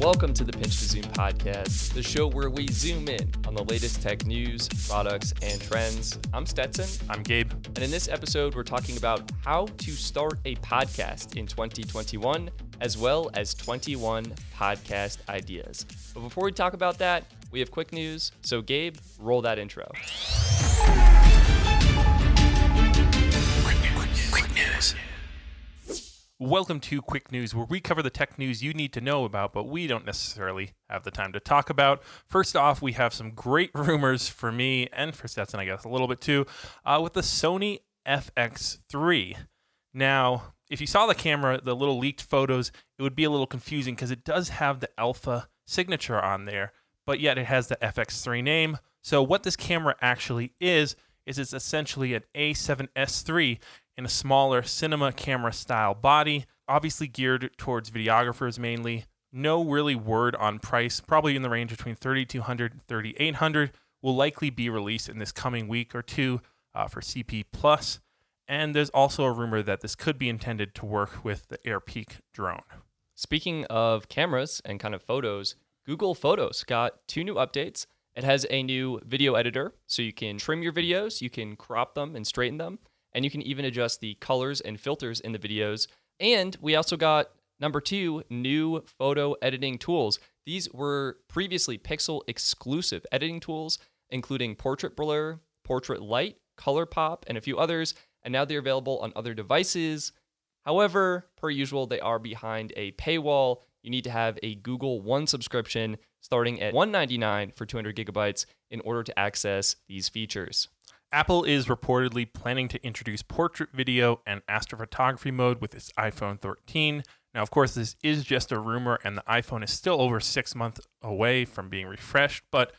Welcome to the Pinch to Zoom podcast, the show where we zoom in on the latest tech news, products, and trends. I'm Stetson, I'm Gabe. and in this episode, we're talking about how to start a podcast in 2021, as well as 21 podcast ideas. But before we talk about that, we have quick news. So, Gabe, roll that intro. Welcome to Quick News, where we cover the tech news you need to know about, but we don't necessarily have the time to talk about. First off, we have some great rumors for me and for Stetson, I guess, a little bit too, uh, with the Sony FX3. Now, if you saw the camera, the little leaked photos, it would be a little confusing because it does have the Alpha signature on there, but yet it has the FX3 name. So, what this camera actually is, is it's essentially an A7S3 in a smaller cinema camera style body, obviously geared towards videographers mainly. No really word on price, probably in the range between 3200 and 3800 will likely be released in this coming week or two uh, for CP Plus. And there's also a rumor that this could be intended to work with the AirPeak drone. Speaking of cameras and kind of photos, Google Photos got two new updates. It has a new video editor, so you can trim your videos, you can crop them and straighten them, and you can even adjust the colors and filters in the videos. And we also got number two, new photo editing tools. These were previously Pixel exclusive editing tools, including Portrait Blur, Portrait Light, Color Pop, and a few others, and now they're available on other devices. However, per usual, they are behind a paywall. You need to have a Google One subscription starting at 199 for 200 gigabytes in order to access these features. Apple is reportedly planning to introduce portrait video and astrophotography mode with its iPhone 13. Now, of course, this is just a rumor, and the iPhone is still over six months away from being refreshed, but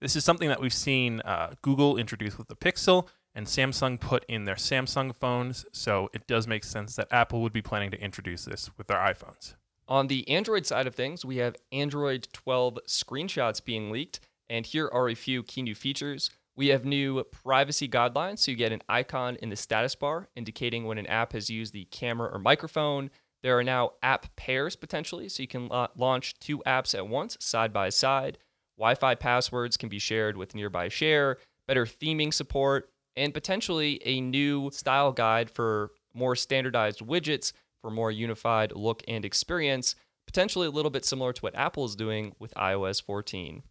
this is something that we've seen uh, Google introduce with the Pixel and Samsung put in their Samsung phones, so it does make sense that Apple would be planning to introduce this with their iPhones. On the Android side of things, we have Android 12 screenshots being leaked, and here are a few key new features. We have new privacy guidelines, so you get an icon in the status bar indicating when an app has used the camera or microphone. There are now app pairs potentially, so you can la- launch two apps at once, side by side. Wi Fi passwords can be shared with Nearby Share, better theming support, and potentially a new style guide for more standardized widgets for more unified look and experience, potentially a little bit similar to what Apple is doing with iOS 14.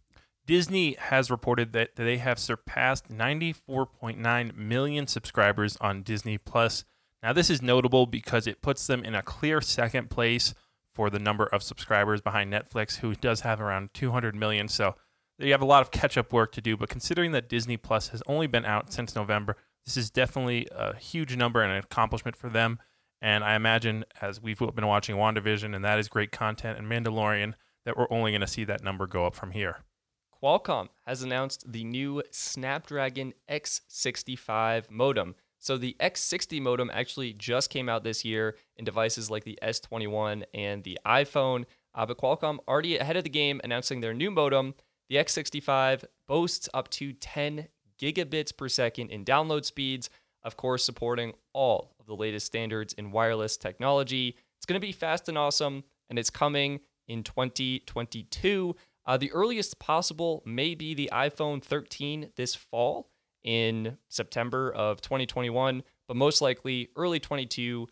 Disney has reported that they have surpassed 94.9 million subscribers on Disney Plus. Now, this is notable because it puts them in a clear second place for the number of subscribers behind Netflix, who does have around 200 million. So they have a lot of catch up work to do. But considering that Disney Plus has only been out since November, this is definitely a huge number and an accomplishment for them. And I imagine, as we've been watching WandaVision, and that is great content, and Mandalorian, that we're only going to see that number go up from here. Qualcomm has announced the new Snapdragon X65 modem. So the X60 modem actually just came out this year in devices like the S21 and the iPhone. Uh, but Qualcomm already ahead of the game announcing their new modem. The X65 boasts up to 10 gigabits per second in download speeds, of course, supporting all of the latest standards in wireless technology. It's going to be fast and awesome, and it's coming in 2022. Uh, the earliest possible may be the iPhone 13 this fall in September of 2021, but most likely early 22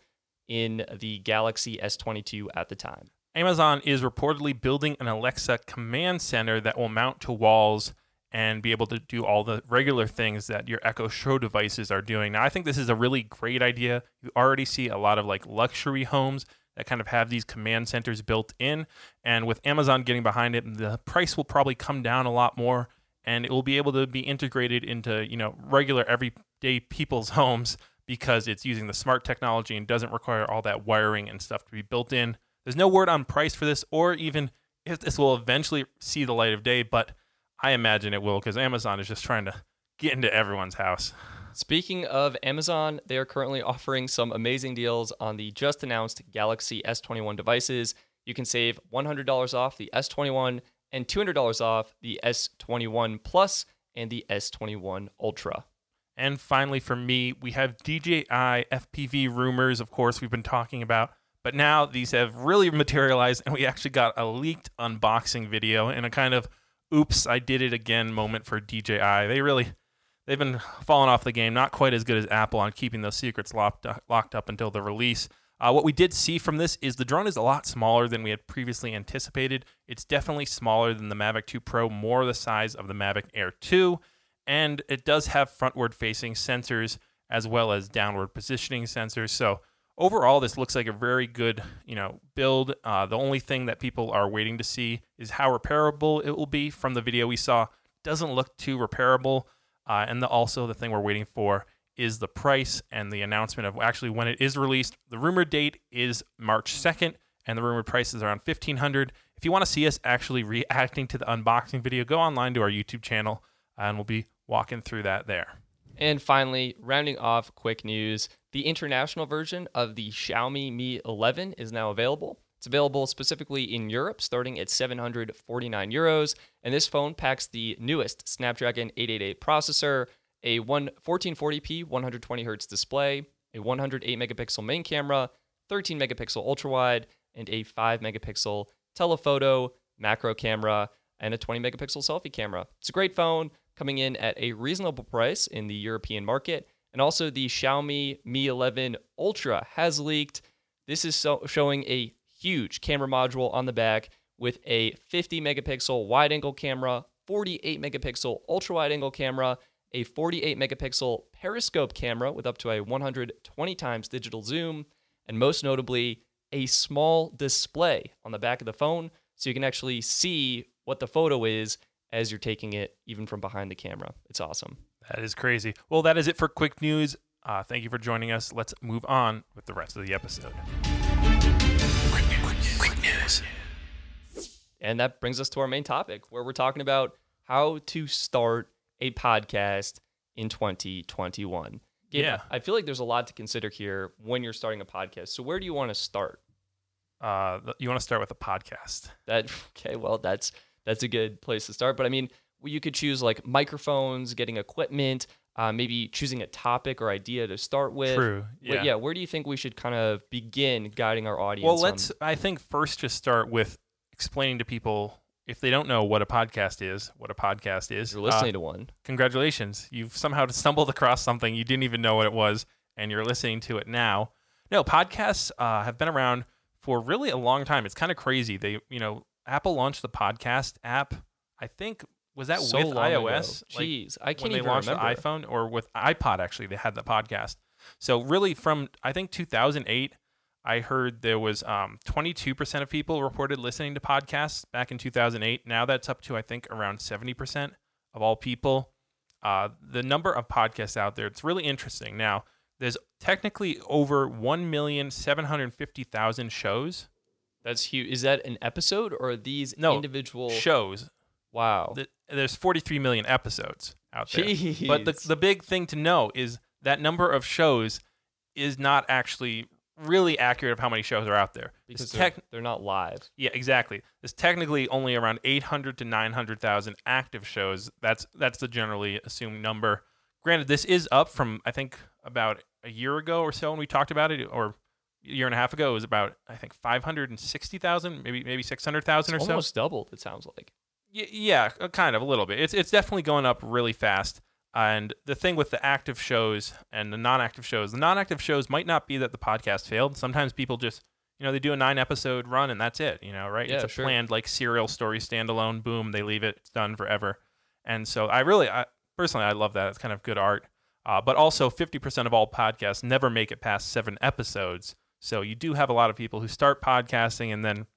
in the Galaxy S22 at the time. Amazon is reportedly building an Alexa command center that will mount to walls and be able to do all the regular things that your Echo Show devices are doing. Now, I think this is a really great idea. You already see a lot of like luxury homes that kind of have these command centers built in. And with Amazon getting behind it, the price will probably come down a lot more and it will be able to be integrated into, you know, regular everyday people's homes because it's using the smart technology and doesn't require all that wiring and stuff to be built in. There's no word on price for this or even if this will eventually see the light of day, but I imagine it will because Amazon is just trying to get into everyone's house. Speaking of Amazon, they are currently offering some amazing deals on the just announced Galaxy S21 devices. You can save $100 off the S21 and $200 off the S21 Plus and the S21 Ultra. And finally, for me, we have DJI FPV rumors. Of course, we've been talking about But now these have really materialized, and we actually got a leaked unboxing video and a kind of oops, I did it again moment for DJI. They really they've been falling off the game, not quite as good as Apple on keeping those secrets locked locked up until the release. Uh, what we did see from this is the drone is a lot smaller than we had previously anticipated. It's definitely smaller than the Mavic 2 Pro, more the size of the Mavic Air 2, and it does have frontward facing sensors as well as downward positioning sensors. So overall, this looks like a very good, you know, build. Uh, the only thing that people are waiting to see is how repairable it will be. From the video we saw, doesn't look too repairable. Uh, and the, also the thing we're waiting for is the price and the announcement of actually when it is released. The rumored date is March 2nd, and the rumored price is around 1500 If you want to see us actually reacting to the unboxing video, go online to our YouTube channel, and we'll be walking through that there. And finally, rounding off quick news, the international version of the Xiaomi Mi 11 is now available. It's available specifically in Europe, starting at 749 euros. And this phone packs the newest Snapdragon 888 processor, a 1440p 120 hz display, a 108 megapixel main camera, 13 megapixel ultra wide, and a 5 megapixel telephoto macro camera, and a 20 megapixel selfie camera. It's a great phone coming in at a reasonable price in the European market. And also, the Xiaomi Mi 11 Ultra has leaked. This is so showing a huge camera module on the back with a 50 megapixel wide angle camera, 48 megapixel ultra wide angle camera, a 48 megapixel periscope camera with up to a 120 times digital zoom, and most notably, a small display on the back of the phone so you can actually see what the photo is as you're taking it, even from behind the camera. It's awesome. That is crazy. Well, that is it for quick news. Uh, thank you for joining us. Let's move on with the rest of the episode. And that brings us to our main topic, where we're talking about how to start a podcast in 2021. Gabe, Yeah. I feel like there's a lot to consider here when you're starting a podcast. So where do you want to start? Uh, you want to start with a podcast. That okay, well that's that's a good place to start. But I mean, you could choose like microphones, getting equipment, uh, maybe choosing a topic or idea to start with. True. But Yeah. yeah, where do you think we should kind of begin guiding our audience? Well, let's. I think first just start with explaining to people if they don't know what a podcast is, what a podcast is. you're uh, listening to one. congratulations. You've somehow stumbled across something you didn't even know what it was, and you're listening to it now. No, podcasts uh, have been around for really a long time. It's kind of crazy. They, you know, Apple launched the podcast app. I think was that so with long ago. iOS? Like, Jeez, I can't they even launched remember. the iPhone or with iPod actually they had the podcast. So really from I think 2008 I heard there was um, 22% of people reported listening to podcasts back in 2008. Now that's up to I think around 70% of all people. Uh, the number of podcasts out there it's really interesting. Now there's technically over 1,750,000 shows. That's huge. Is that an episode or are these No, individual? Shows. wow. Th- There's 43 million episodes out there. But the the big thing to know is that number of shows is not actually really accurate of how many shows are out there. Because they're, they're not live. yeah, exactly. There's technically only around 800 to 900,000 active shows. That's that's the generally assumed number. Granted, this is up from I think about a year ago or so when we talked about it, or a year and a half ago. It was about I think 560,000, maybe maybe 600,000 or It's so. almost doubled. It sounds like. Y- yeah, kind of a little bit. It's it's definitely going up really fast. And the thing with the active shows and the non-active shows, the non-active shows might not be that the podcast failed. Sometimes people just, you know, they do a nine-episode run and that's it. You know, right? it's a sure. planned like serial story standalone. Boom, they leave it. It's done forever. And so I really, I personally, I love that. It's kind of good art. Uh, but also, 50% of all podcasts never make it past seven episodes. So you do have a lot of people who start podcasting and then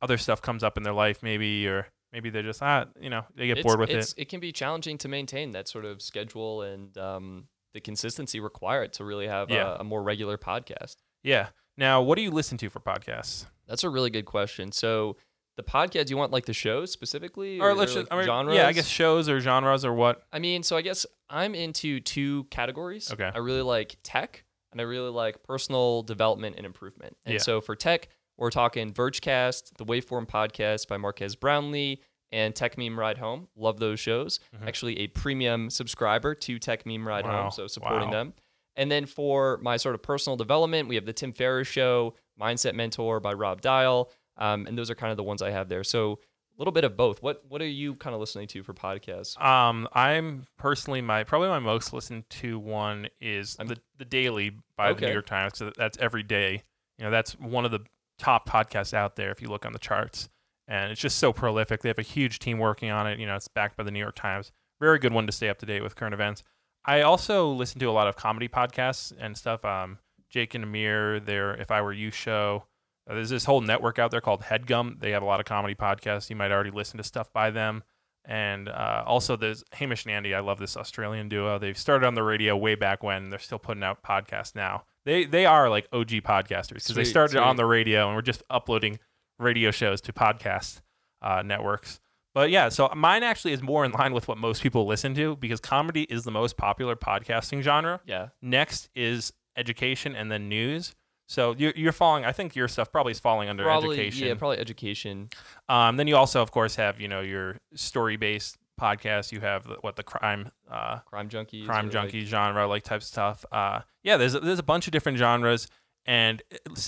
other stuff comes up in their life, maybe, or maybe they're just, ah, you know, they get It's- bored with it's, it. It can be challenging to maintain that sort of schedule and um, the consistency required to really have Yeah. a, a more regular podcast. Yeah. Now, what do you listen to for podcasts? That's a really good question. So, the podcast, you want like the shows specifically, Or is let's just, like, I mean, genres? yeah, I guess shows or genres or what? I mean, so I guess I'm into two categories. Okay. I really like tech and I really like personal development and improvement. And Yeah. so for tech, we're talking Vergecast, the Waveform podcast by Marques Brownlee, and Techmeme Ride Home. Love those shows. Mhm. Actually, a premium subscriber to Techmeme Ride Wow. Home, so supporting Wow. them. And then for my sort of personal development, we have the Tim Ferriss Show, Mindset Mentor by Rob Dial, um, and those are kind of the ones I have there. So a little bit of both. What what are you kind of listening to for podcasts? Um, I'm personally my probably my most listened to one is I'm- the the Daily by the New York Times. So that's every day. You know, that's one of the top podcasts out there if you look on the charts. And it's just so prolific. They have a huge team working on it. You know, it's backed by the New York Times. Very good one to stay up to date with current events. I also listen to a lot of comedy podcasts and stuff. Um, Jake and Amir, their If I Were You show. Uh, there's this whole network out there called Headgum. They have a lot of comedy podcasts. You might already listen to stuff by them. And uh, also, there's Hamish and Andy. I love this Australian duo. They've started on the radio way back when. They're still putting out podcasts now. They they are like OG podcasters because they Sweet, started on the radio and we're just uploading radio shows to podcast uh, networks. But yeah, so mine actually is more in line with what most people listen to because comedy is the most popular podcasting genre. Yeah. Next is education and then news. So you're, you're falling. I think your stuff probably is falling under Probably education. yeah, probably education. Um, then you also, of course, have you know your story-based podcasts. You have the- what the crime, uh, Crime junkies. crime or, like- junkie genre, like type stuff. Uh, yeah, there's a, there's a bunch of different genres, and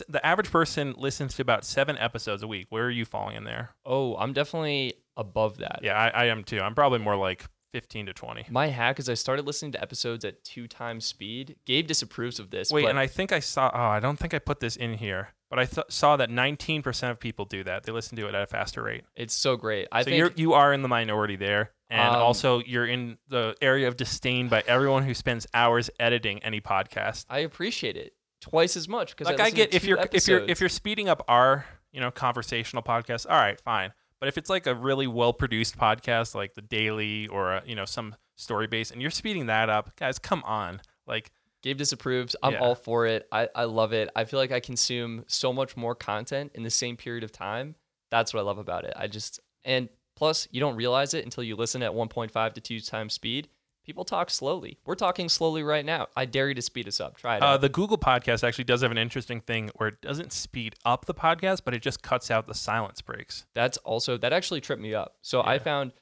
the average person listens to about seven episodes a week. Where are you falling in there? oh, I'm definitely above that. Yeah, I, I am too. I'm probably more like 15 to 20. My hack is I started listening to episodes at two times speed. Gabe disapproves of this. Wait, but and I think I saw. Oh, I don't think I put this in here, but I th- saw that 19% of people do that. They listen to it at a faster rate. it's so great. I so think you're you are in the minority there, and Um, also you're in the area of disdain by everyone who spends hours editing any podcast. I appreciate it twice as much because Like I, I, get if you're if you're if you're speeding up our you know conversational podcast, all right, fine. But if it's like a really well produced podcast, like the Daily or a, you know some story based, and you're speeding that up, guys, come on, like. Gabe disapproves. I'm Yeah. all for it. I, I love it. I feel like I consume so much more content in the same period of time. That's what I love about it. I just and plus you don't realize it until you listen at 1.5 to 2 times speed. People talk slowly. We're talking slowly right now. I dare you to speed us up. Try it Uh, out. the Google podcast actually does have an interesting thing where it doesn't speed up the podcast, but it just cuts out the silence breaks. That's also that actually tripped me up. So I found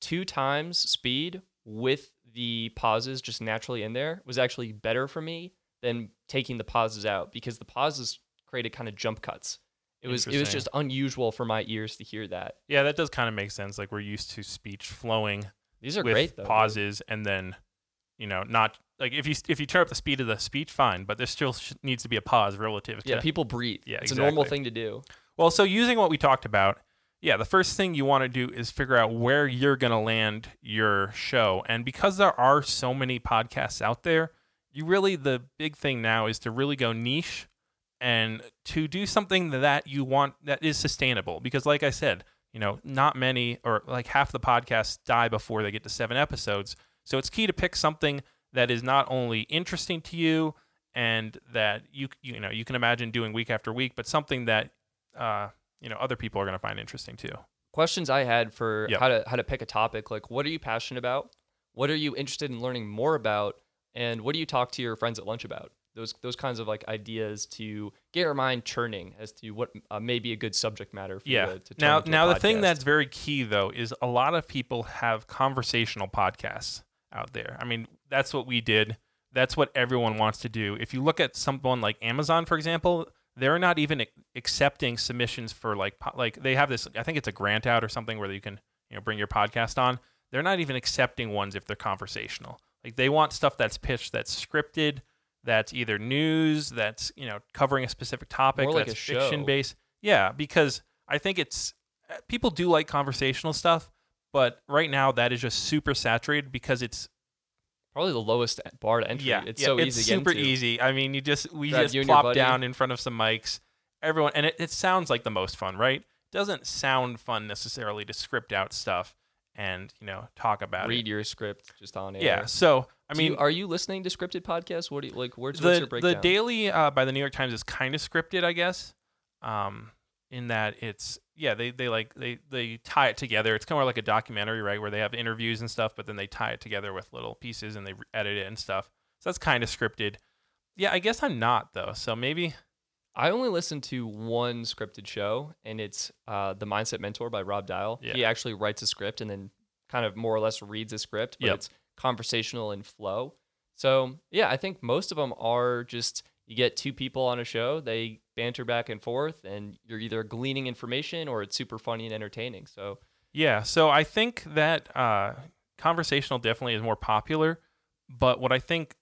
two times speed with the pauses just naturally in there was actually better for me than taking the pauses out because the pauses created kind of jump cuts. It was it was just unusual for my ears to hear that. Yeah, that does kind of make sense. Like we're used to speech flowing These are with great though. pauses and then, you know, not like if you if you turn up the speed of the speech, fine, but there still sh- needs to be a pause relative to Yeah, people breathe. Yeah, it's a normal thing to do. Well, so using what we talked about, yeah, the first thing you want to do is figure out where you're going to land your show. And because there are so many podcasts out there, you really, the big thing now is to really go niche and to do something that you want that is sustainable. Because, like I said, you know, not many or like half the podcasts die before they get to seven episodes. So it's key to pick something that is not only interesting to you and that you you know you can imagine doing week after week, but something that uh, you know other people are going to find interesting too. Questions I had for Yep. how to how to pick a topic like what are you passionate about? What are you interested in learning more about? And what do you talk to your friends at lunch about? Those those kinds of like ideas to get your mind churning as to what uh, may be a good subject matter for Yeah. you to, to now, now the thing that's very key though is a lot of people have conversational podcasts out there. I mean, that's what we did. That's what everyone wants to do. If you look at someone like Amazon, for example, they're not even accepting submissions for like like they have this. I think it's a grant out or something where you can you know bring your podcast on. They're not even accepting ones if they're conversational. Like they want stuff that's pitched, that's scripted, that's either news, that's you know covering a specific topic, More like that's fiction show. based. Yeah, because I think it's people do like conversational stuff, but right now that is just super saturated because it's probably the lowest bar to entry. yeah, it's yeah, so it's easy to super into. easy. I mean, you just we Grab just plop down in front of some mics, everyone, and it, it sounds like the most fun, right? Doesn't sound fun necessarily to script out stuff and you know talk about Read it. your script just on air. Yeah, so I mean, you- are you listening to scripted podcasts? What do you like? Where's, what's the your the daily uh, by the New York Times is kind of scripted, I guess. Um, in that it's yeah, they they like they they tie it together. It's kind of like a documentary, right, where they have interviews and stuff, but then they tie it together with little pieces and they edit it and stuff. So that's kind of scripted. Yeah, I guess I'm not though. So maybe I only listen to one scripted show, and it's uh, the Mindset Mentor by Rob Dial. Yeah. He actually writes a script and then kind of more or less reads a script, but Yep. it's conversational and flow. So yeah, I think most of them are just You get two people on a show, they banter back and forth, and you're either gleaning information or it's super funny and entertaining. So Yeah, so I think that uh, conversational definitely is more popular, but what I think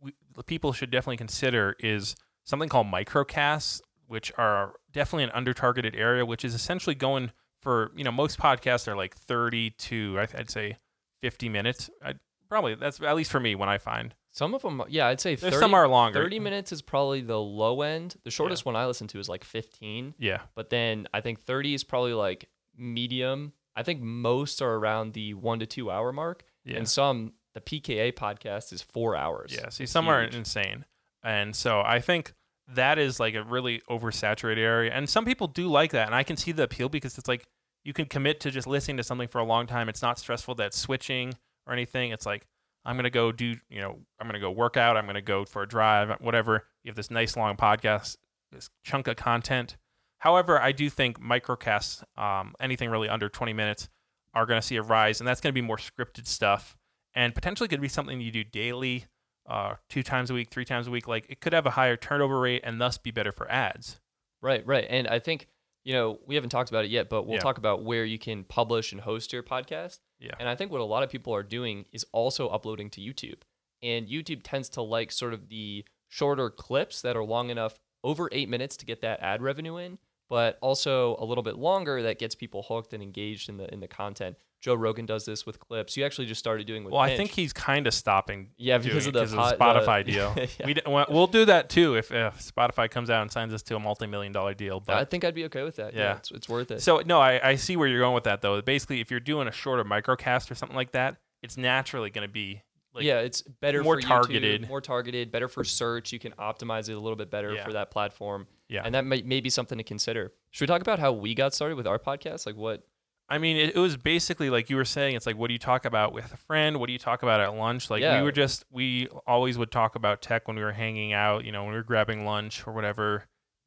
we, people should definitely consider is something called microcasts, which are definitely an under-targeted area, which is essentially going for you know most podcasts are like 30 to I'd say 50 minutes. i probably that's at least for me when I find some of them, yeah, I'd say 30, there's some are longer. 30 minutes is probably the low end. The shortest one I listen to is like 15. Yeah, But then I think 30 is probably like medium. I think most are around the one to two hour mark. yeah. And some, the PKA podcast is four hours. Yeah, see, It's some are insane, and so I think that is like a really oversaturated area, and some people do like that, and I can see the appeal because it's like you can commit to just listening to something for a long time. It's not stressful that switching or anything. It's like I'm gonna go do, you know, I'm gonna go work out, I'm gonna go for a drive, whatever. You have this nice long podcast, this chunk of content. However, I do think microcasts, um, anything really under 20 minutes, are going to see a rise, and that's going to be more scripted stuff, and potentially could be something you do daily, uh, two times a week, three times a week. Like it could have a higher turnover rate and thus be better for ads. Right, right. And I think, you know, we haven't talked about it yet, but we'll Yeah. talk about where you can publish and host your podcast. Yeah. And I think what a lot of people are doing is also uploading to YouTube. And YouTube tends to like sort of the shorter clips that are long enough over eight minutes to get that ad revenue in, but also a little bit longer that gets people hooked and engaged in the in the content. Joe Rogan does this with clips. You actually just started doing with Well, I think he's kind of stopping. Yeah, because of the 'cause pod- Spotify the- deal. Yeah. We d- well, we'll do that too if, if Spotify comes out and signs us to a multi-million dollar deal. But I think I'd be okay with that. Yeah, Yeah. it's, it's worth it. So no, I, I see where you're going with that though. Basically, if you're doing a shorter microcast or something like that, it's naturally going to be like yeah, it's better more for YouTube, targeted. more targeted, better for search. You can optimize it a little bit better Yeah. for that platform. Yeah. and that may, may be something to consider. Should we talk about how we got started with our podcast? Like what? I mean, it, it was basically like you were saying. It's like, what do you talk about with a friend? What do you talk about at lunch? Like Yeah. we were just, we always would talk about tech when we were hanging out. You know, when we were grabbing lunch or whatever.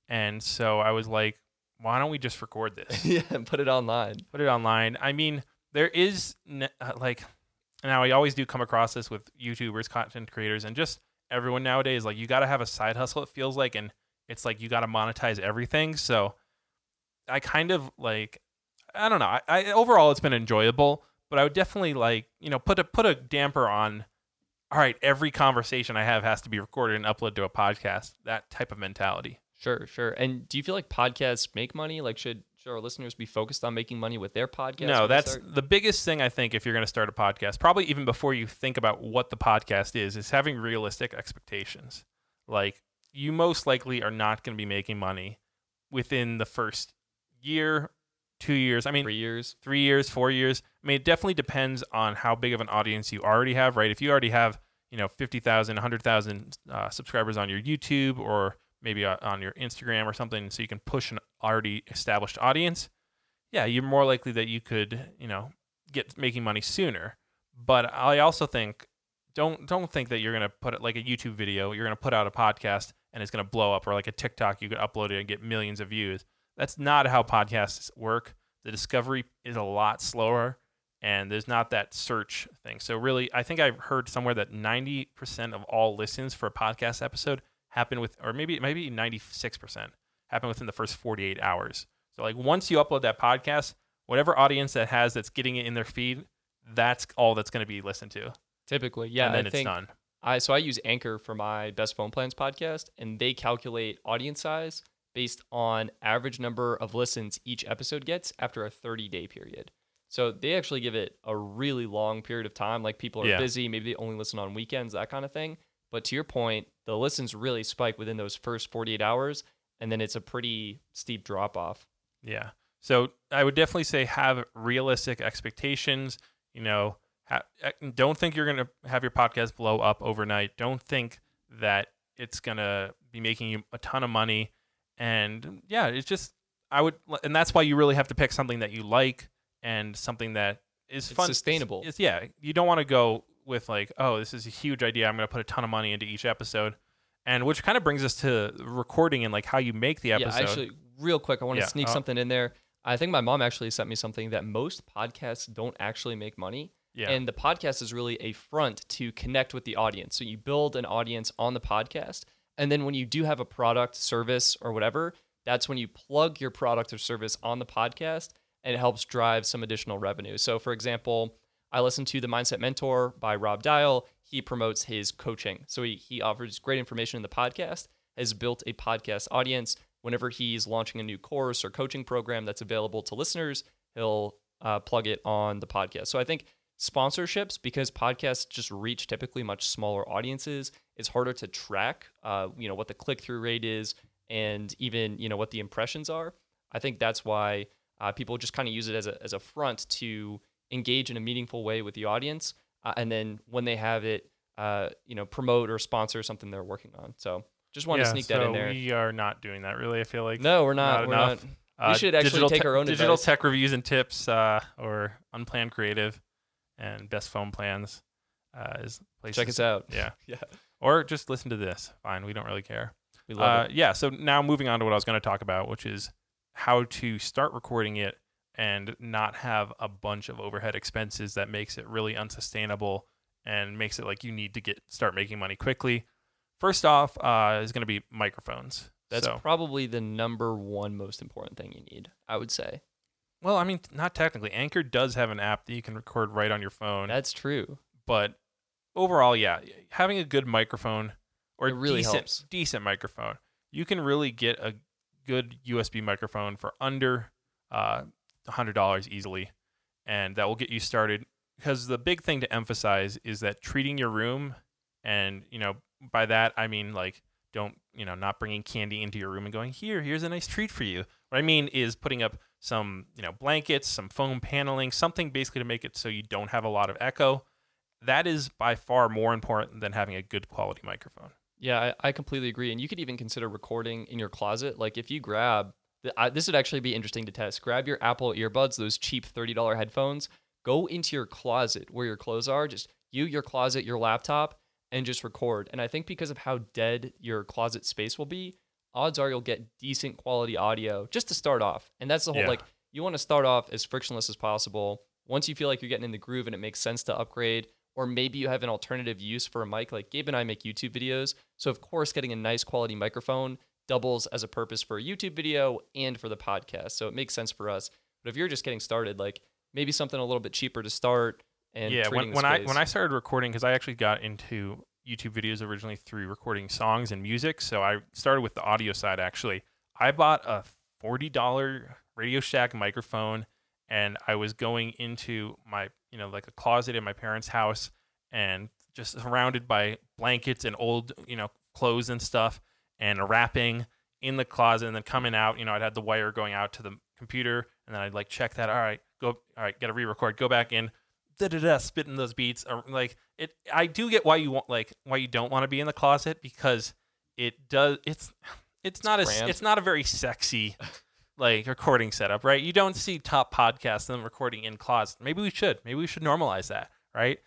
And so I was like, why don't we just record this? yeah, and put it online. put it online. I mean, there is ne- uh, like now I always do come across this with YouTubers, content creators, and just everyone nowadays. Like you got to have a side hustle. It feels like, and it's like you got to monetize everything. So I kind of like I don't know. I, I overall it's been enjoyable, but I would definitely like you know put a put a damper on. All right, every conversation I have has to be recorded and uploaded to a podcast. That type of mentality. Sure, sure. And do you feel like podcasts make money? Like should should our listeners be focused on making money with their podcast? No, that's the biggest thing I think if you're going to start a podcast, probably even before you think about what the podcast is, is having realistic expectations. Like you most likely are not going to be making money within the first year, 2 years. I mean, three years. three years, four years. I mean, it definitely depends on how big of an audience you already have, right? If you already have, you know, 50,000, 100,000 uh, subscribers on your YouTube or maybe uh, on your Instagram or something, so you can push an already established audience, yeah, you're more likely that you could, you know, get making money sooner. But I also think don't don't think that you're gonna put it like a YouTube video, you're gonna put out a podcast and it's gonna blow up, or like a TikTok, you could upload it and get millions of views. That's not how podcasts work. The discovery is a lot slower, and there's not that search thing. So really, I think I've heard somewhere that 90% of all listens for a podcast episode happen with, or maybe maybe 96% happen within the first 48 hours. So like once you upload that podcast, whatever audience that has that's getting it in their feed, that's all that's going to be listened to. Typically, yeah. and then I it's done. I so I use Anchor for my Best Phone Plans podcast, and they calculate audience size based on average number of listens each episode gets after a 30 day period. So they actually give it a really long period of time. Like people are Yeah. busy, maybe they only listen on weekends, that kind of thing. But to your point, the listens really spike within those first 48 hours, and then it's a pretty steep drop off. Yeah. So I would definitely say have realistic expectations. You know, ha- uh, don't think you're going to have your podcast blow up overnight. Don't think that it's going to be making you a ton of money. And yeah, it's just, I would, and that's why you really have to pick something that you like and something that is It's fun. sustainable. It's, yeah. You don't want to go with like, oh, this is a huge idea. I'm going to put a ton of money into each episode. And which kind of brings us to recording and like how you make the episode. Yeah, actually, real quick, I want to Yeah, sneak uh, something in there. I think my mom actually sent me something that most podcasts don't actually make money. yeah. And the podcast is really a front to connect with the audience. So you build an audience on the podcast, And then when you do have a product, service, or whatever, that's when you plug your product or service on the podcast and it helps drive some additional revenue. So, for example, I listen to The Mindset Mentor by Rob Dial. He promotes his coaching. So, he, he offers great information in the podcast, has built a podcast audience. Whenever he's launching a new course or coaching program that's available to listeners, he'll uh, plug it on the podcast. So, I think sponsorships because podcasts just reach typically much smaller audiences it's harder to track uh, you know what the click-through rate is and even you know what the impressions are i think that's why uh, people just kind of use it as a, as a front to engage in a meaningful way with the audience uh, and then when they have it uh, you know promote or sponsor something they're working on so just want yeah, to sneak so that in there We are not doing that really. I feel like no we're not, not we're enough. not we should actually take te- our own digital advice. tech reviews and tips, uh, or unplanned creative, and best phone plans. Uh, is places. check us out Yeah, yeah or just listen to this. Fine, we don't really care. we love Uh, it yeah. So now moving on to what I was going to talk about, which is how to start recording it and not have a bunch of overhead expenses that makes it really unsustainable and makes it like you need to get start making money quickly. First off, uh, is going to be microphones. that's so, probably the number one most important thing you need i would say well, I mean, not technically. Anchor does have an app that you can record right on your phone, that's true but overall, yeah, having a good microphone or It really decent, helps. decent microphone, you can really get a good USB microphone for under uh, hundred dollars easily, and that will get you started. Because the big thing to emphasize is that treating your room, and you know by that I mean like don't you know not bringing candy into your room and going here here's a nice treat for you. What I mean is putting up some you know blankets, some foam paneling, something basically to make it so you don't have a lot of echo. That is by far more important than having a good quality microphone. Yeah, I, I completely agree. And you could even consider recording in your closet. Like if you grab, I, this would actually be interesting to test. Grab your Apple earbuds, those cheap $30 headphones, go into your closet where your clothes are, just you, your closet, your laptop, and just record. And I think because of how dead your closet space will be, odds are you'll get decent quality audio just to start off. And that's the whole Yeah. like, you want to start off as frictionless as possible. Once you feel like you're getting in the groove and it makes sense to upgrade, or maybe you have an alternative use for a mic. Like Gabe and I make YouTube videos. So, of course, getting a nice quality microphone doubles as a purpose for a YouTube video and for the podcast. So, it makes sense for us. But if you're just getting started, like maybe something a little bit cheaper to start and yeah, when, when I when I started recording, because I actually got into YouTube videos originally through recording songs and music, so I started with the audio side. Actually, I bought a forty dollar Radio Shack microphone, and I was going into my you know like a closet in my parents' house, and just surrounded by blankets and old you know clothes and stuff, and wrapping in the closet, and then coming out. You know, I'd had the wire going out to the computer, and then I'd like check that. All right, go. All right, got to re-record. Go back in da da da spitting those beats or like it I do get why you want like why you don't want to be in the closet because it does it's it's not cramped. it's not a very sexy like recording setup, right? You don't see top podcasts them recording in closet. Maybe we should. Maybe we should normalize that, right?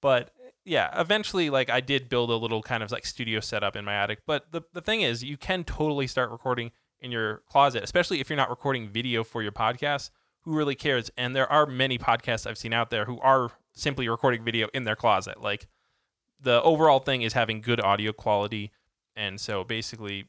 But yeah, eventually like I did build a little kind of like studio setup in my attic, but the the thing is you can totally start recording in your closet, especially if you're not recording video for your podcast who really cares? And there are many podcasts I've seen out there who are simply recording video in their closet. Like the overall thing is having good audio quality. And so basically,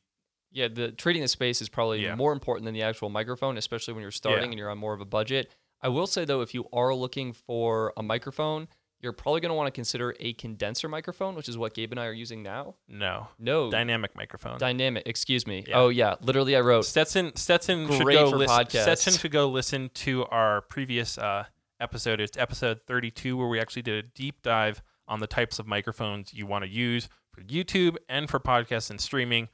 yeah, the treating the space is probably Yeah. more important than the actual microphone, especially when you're starting Yeah. and you're on more of a budget. I will say though, if you are looking for a microphone, you're probably going to want to consider a condenser microphone, which is what Gabe and I are using now. no. No, Dynamic microphone. dynamic. Excuse me. Yeah. Oh yeah, literally I wrote. Stetson Stetson should Great go for listen. podcasts. Stetson should go listen to our previous uh, episode. It's episode 32 where we actually did a deep dive on the types of microphones you want to use for YouTube and for podcasts and streaming.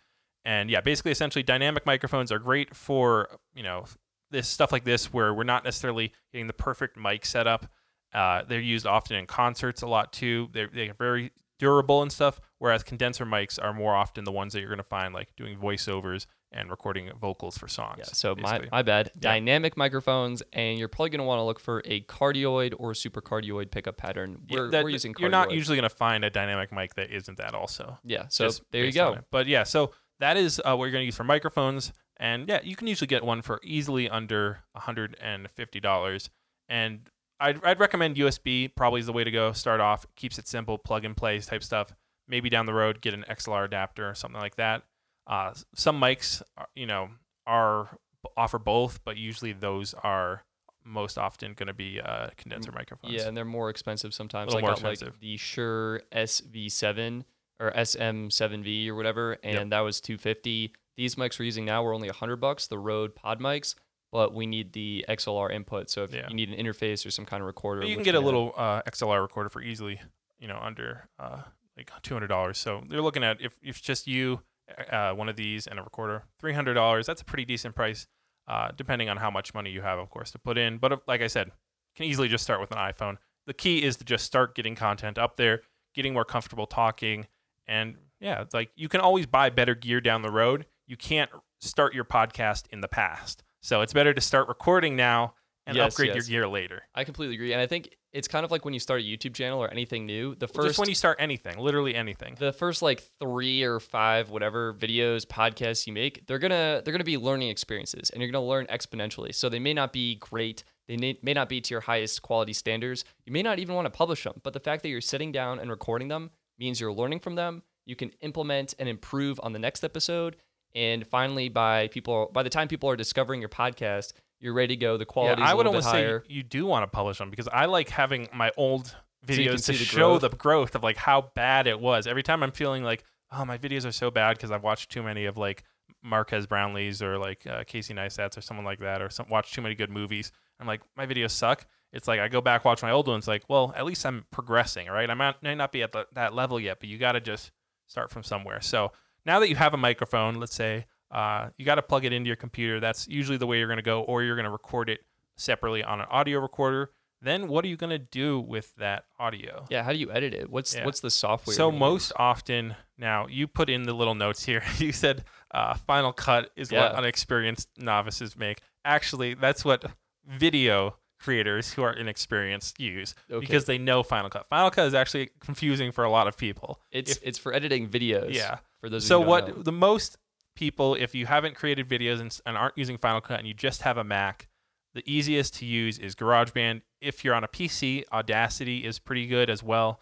And yeah, basically, essentially, dynamic microphones are great for you know this stuff like this where we're not necessarily getting the perfect mic setup. Uh, they're used often in concerts a lot too. They're, they're very durable and stuff. Whereas condenser mics are more often the ones that you're going to find like doing voiceovers and recording vocals for songs. Yeah, so my, basically. my bad. Dynamic microphones, and you're probably going to want to look for a cardioid or supercardioid pickup pattern. We're, that- we're using cardioid. You're not usually going to find a dynamic mic that isn't that also. Yeah, so there you go. But yeah, so that is uh, what you're going to use for microphones. And yeah, you can usually get one for easily under $150. And I'd, I'd recommend USB probably is the way to go. Start off, keeps it simple, plug and play type stuff. maybe down the road get an XLR adapter or something like that. Uh, some mics, are, you know, are offer both, but usually those are most often going to be uh, condenser microphones. Yeah, and they're more expensive sometimes. Little I more got like expensive. the Shure SV7 or SM7V or whatever, and that was 250. These mics we're using now were only 100 bucks, the Rode Pod mics, but we need the XLR input. So if Yeah. you need an interface or some kind of recorder, But you can get a have- little uh, XLR recorder for easily, you know, under uh, like two hundred dollars. So they're looking at if if it's just you, uh, one of these and a recorder, three hundred dollars. That's a pretty decent price, uh, depending on how much money you have, of course, to put in. But uh, like I said, can easily just start with an iPhone. The key is to just start getting content up there, getting more comfortable talking, and yeah, it's like you can always buy better gear down the road. You can't start your podcast in the past. So it's better to start recording now and Yes, upgrade yes. your gear later. I completely agree, and I think it's kind of like when you start a YouTube channel or anything new. The Well, first just when you start anything, literally anything. the first like three or five whatever videos podcasts you make they're gonna they're gonna be learning experiences and you're gonna learn exponentially so they may not be great they may, may not be to your highest quality standards you may not even want to publish them but the fact that you're sitting down and recording them means you're learning from them you can implement and improve on the next episode and finally by people by the time people are discovering your podcast you're ready to go the quality yeah, I would almost say you do want to publish them because I like having my old videos see to the show growth. the growth of like how bad it was. Every time I'm feeling like, oh, my videos are so bad because I've watched too many of like Marques Brownlees or like uh, Casey Neistats or someone like that, or some, watched too many good movies. I'm like, my videos suck. It's like I go back watch my old ones. Like, well, at least I'm progressing, right? I might, may not be at the, that level yet, but you got to just start from somewhere. So now that you have a microphone, let's say uh, you got to plug it into your computer. That's usually the way you're going to go, or you're going to record it separately on an audio recorder. Then what are you going to do with that audio? yeah how do you edit it what's Yeah. what's the software So most often now, you put in the little notes here. you said uh, Final Cut is what Yeah. unexperienced novices make. Actually, that's what video creators who are inexperienced use Okay. because they know Final Cut. Final Cut is actually confusing for a lot of people. It's If- it's for editing videos. Yeah. For those. so what know. the most people, if you haven't created videos and, and aren't using Final Cut and you just have a Mac, the easiest to use is GarageBand. If you're on a PC, Audacity is pretty good as well.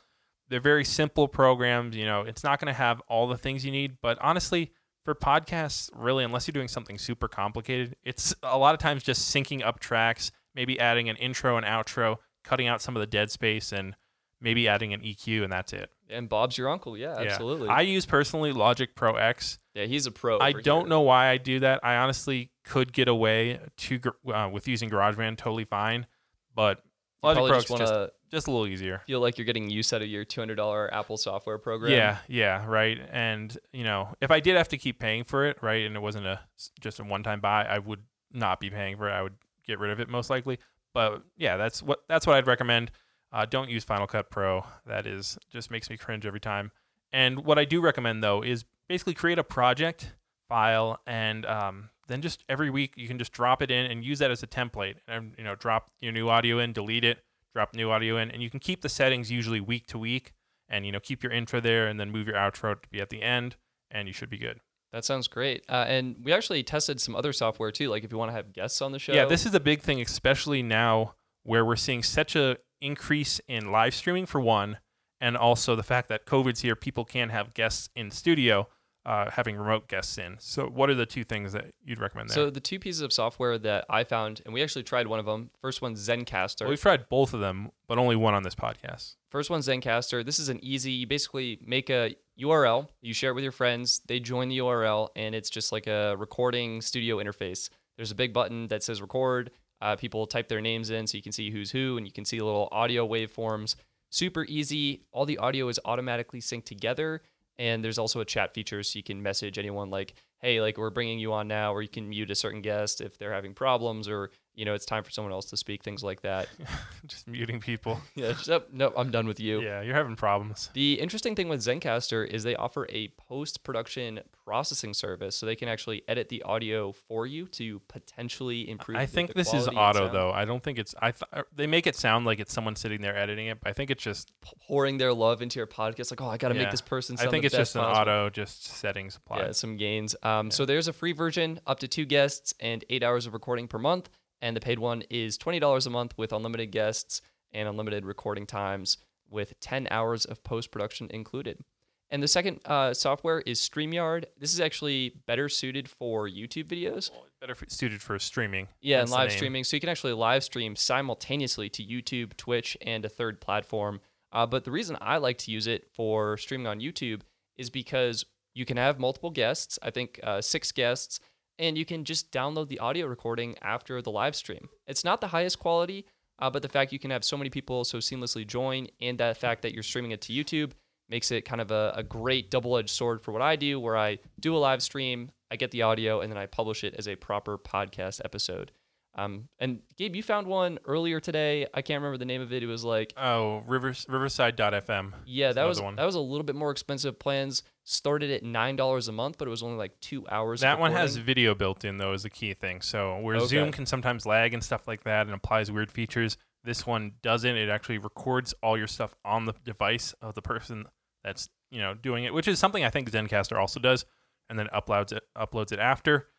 They're very simple programs. You know, it's not going to have all the things you need, but honestly, for podcasts, really, unless you're doing something super complicated, it's a lot of times just syncing up tracks, maybe adding an intro and outro, cutting out some of the dead space, and maybe adding an EQ, and that's it. And Bob's your uncle. Yeah, Yeah. absolutely. I use personally Logic Pro X. yeah, he's a pro. I don't sure. know why I do that. I honestly could get away to uh, with using GarageBand totally fine, but Logic Pro just just, just a little easier. feel like you're getting use out of your two hundred dollar Apple software program. Yeah, yeah, right. And you know, if I did have to keep paying for it, right, and it wasn't a just a one time buy, I would not be paying for it. I would get rid of it most likely. But yeah, that's what that's what I'd recommend. Uh, don't use Final Cut Pro. That is just makes me cringe every time. And what I do recommend though is basically create a project file and um, then just every week you can just drop it in and use that as a template and you know drop your new audio in delete it drop new audio in and you can keep the settings usually week to week and you know keep your intro there and then move your outro to be at the end and you should be good that sounds great. Uh, and we actually tested some other software too. Like if you want to have guests on the show. yeah this is a big thing especially now where we're seeing such a increase in live streaming for one and also the fact that covid's here people can have guests in studio uh, having remote guests in so what are the two things that you'd recommend there So the two pieces of software that I found, and we actually tried one of them. First one, Zencastr. well, we've tried both of them but only one on this podcast First one, Zencastr. This is an easy, you basically make a URL, you share it with your friends, they join the URL, and it's just like a recording studio interface. There's a big button that says record. Uh, people type their names in so you can see who's who, and you can see little audio waveforms. Super easy. All the audio is automatically synced together. And there's also a chat feature so you can message anyone like, hey, like we're bringing you on now, or you can mute a certain guest if they're having problems, or, you know, it's time for someone else to speak, things like that. just muting people yeah, just, oh, no, I'm done with you. yeah you're having problems The interesting thing with Zencastr is they offer a post production processing service, so they can actually edit the audio for you to potentially improve. I the- think the this is auto though. I don't think it's. I th- they make it sound like it's someone sitting there editing it, but I think it's just. Pouring their love into your podcast, like, oh, I got to Yeah. make this person. I think it's just an possible. auto, just settings applied. Yeah, some gains. Um, So there's a free version, up to two guests and eight hours of recording per month, and the paid one is twenty dollars a month with unlimited guests and unlimited recording times with ten hours of post production included. And the second uh, software is StreamYard. This is actually better suited for YouTube videos. Well, better f- suited for streaming. Yeah, Hence and live streaming. So you can actually live stream simultaneously to YouTube, Twitch, and a third platform. Uh, but the reason I like to use it for streaming on YouTube is because you can have multiple guests, I think uh, six guests, and you can just download the audio recording after the live stream. It's not the highest quality, uh, but the fact you can have so many people so seamlessly join and the fact that you're streaming it to YouTube makes it kind of a, a great double edged sword for what I do, where I do a live stream, I get the audio, and then I publish it as a proper podcast episode. Um, and Gabe, you found one earlier today. I can't remember the name of it. It was like, Oh, Rivers, Riverside.fm. yeah, that was one. that was a little bit more expensive. Plans started at nine dollars a month, but it was only like two hours. That one has video built in though is the key thing. So where Okay. Zoom can sometimes lag and stuff like that and applies weird features, this one doesn't. It actually records all your stuff on the device of the person that's you know doing it, which is something I think Zencastr also does, and then uploads it uploads it after.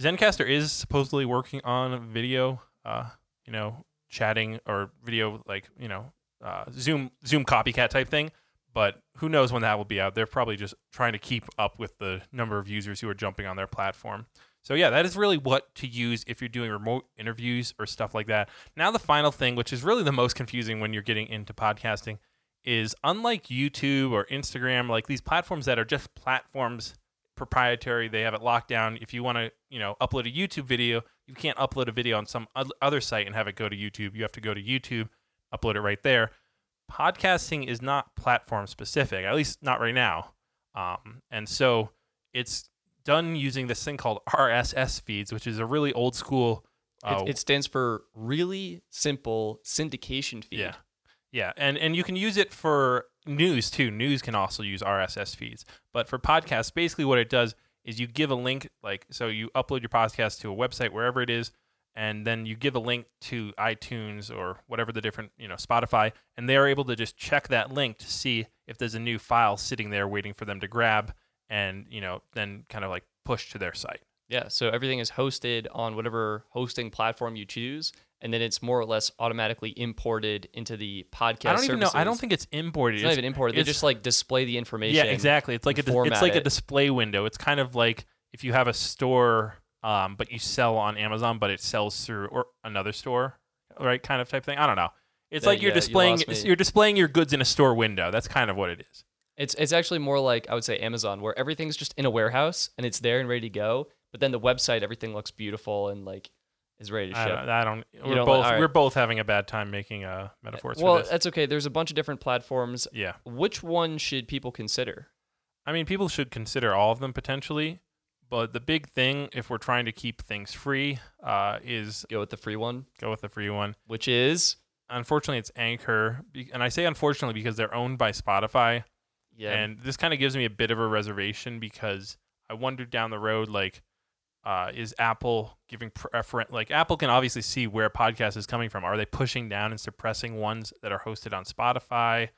Zencastr is supposedly working on video, uh, you know, chatting or video like you know uh, Zoom Zoom copycat type thing. But who knows when that will be out? They're probably just trying to keep up with the number of users who are jumping on their platform. So yeah, that is really what to use if you're doing remote interviews or stuff like that. Now the final thing, which is really the most confusing when you're getting into podcasting, is unlike YouTube or Instagram, like these platforms that are just platforms proprietary, they have it locked down. If you want to, you know, upload a YouTube video, you can't upload a video on some other site and have it go to YouTube. You have to go to YouTube, upload it right there. Podcasting is not platform specific, at least not right now. Um, and so it's done using this thing called RSS feeds, which is a really old school. Uh, It, it stands for really simple syndication feed. Yeah. Yeah, and and you can use it for news too. News can also use RSS feeds. But for podcasts, basically what it does is you give a link like so you upload your podcast to a website wherever it is and then you give a link to iTunes or whatever the different, you know, Spotify and they are able to just check that link to see if there's a new file sitting there waiting for them to grab and, you know, then kind of like push to their site. Yeah, so everything is hosted on whatever hosting platform you choose, and then it's more or less automatically imported into the podcast. I don't even know. I don't think it's imported. it's not even imported. They just like display the information. Yeah, exactly. It's like a it's like a display window. It's kind of like if you have a store, um, but you sell on Amazon, but it sells through or another store, right? Kind of type thing. I don't know. It's Yeah, like you're yeah, displaying me. you're displaying your goods in a store window. That's kind of what it is. It's it's actually more like I would say Amazon, where everything's just in a warehouse and it's there and ready to go. But then the website, everything looks beautiful and like is ready to I ship. don't. I don't we're don't both right. we're both having a bad time making uh, metaphors well, for this. that's okay. There's a bunch of different platforms. Yeah, Which one should people consider? I mean, people should consider all of them potentially. But the big thing, if we're trying to keep things free, uh, is Go with the free one, go with the free one. which is unfortunately it's Anchor, and I say unfortunately because they're owned by Spotify, yeah. and this kind of gives me a bit of a reservation because I wonder down the road, like, uh, is Apple giving preference? Like, Apple can obviously see where podcast is coming from. Are they pushing down and suppressing ones that are hosted on Spotify?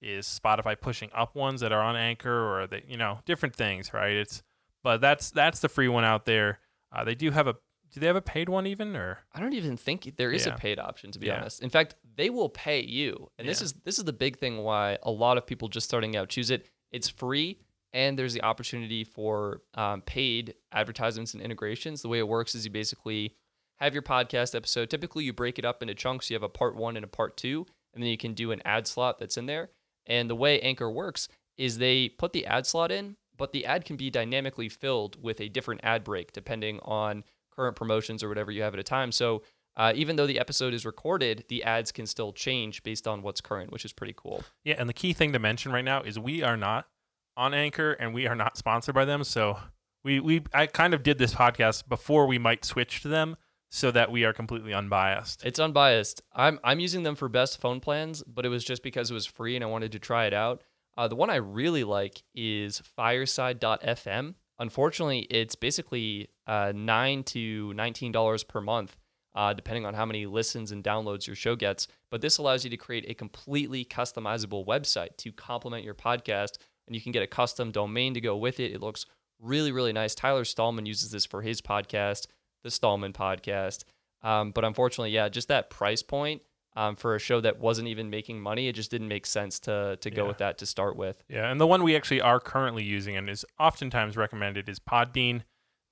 Is Spotify pushing up ones that are on Anchor, or are they, you know, different things, right? It's, but that's that's the free one out there. Uh, they do have a. Do they have a paid one even, or I don't even think there is Yeah. a paid option to be Yeah. honest. In fact, they will pay you. And this is this is the big thing why a lot of people just starting out choose it. It's free and there's the opportunity for um, paid advertisements and integrations. The way it works is you basically have your podcast episode. Typically, you break it up into chunks. You have a part one and a part two, and then you can do an ad slot that's in there. And the way Anchor works is they put the ad slot in, but the ad can be dynamically filled with a different ad break depending on current promotions or whatever you have at a time. So uh, even though the episode is recorded, the ads can still change based on what's current, which is pretty cool. Yeah, and the key thing to mention right now is we are not on Anchor and we are not sponsored by them. So we we I kind of did this podcast before we might switch to them so that we are completely unbiased. It's unbiased. I'm I'm using them for best phone plans, but it was just because it was free and I wanted to try it out. Uh, the one I really like is Fireside.fm. Unfortunately, it's basically uh, nine to nineteen dollars per month, uh, depending on how many listens and downloads your show gets. But this allows you to create a completely customizable website to complement your podcast, and you can get a custom domain to go with it. It looks really, really nice. Tyler Stalman uses this for his podcast, the Stalman Podcast. Um, but unfortunately, yeah, just that price point um, for a show that wasn't even making money. It just didn't make sense to to go Yeah. with that to start with. Yeah, and the one we actually are currently using and is oftentimes recommended is Podbean.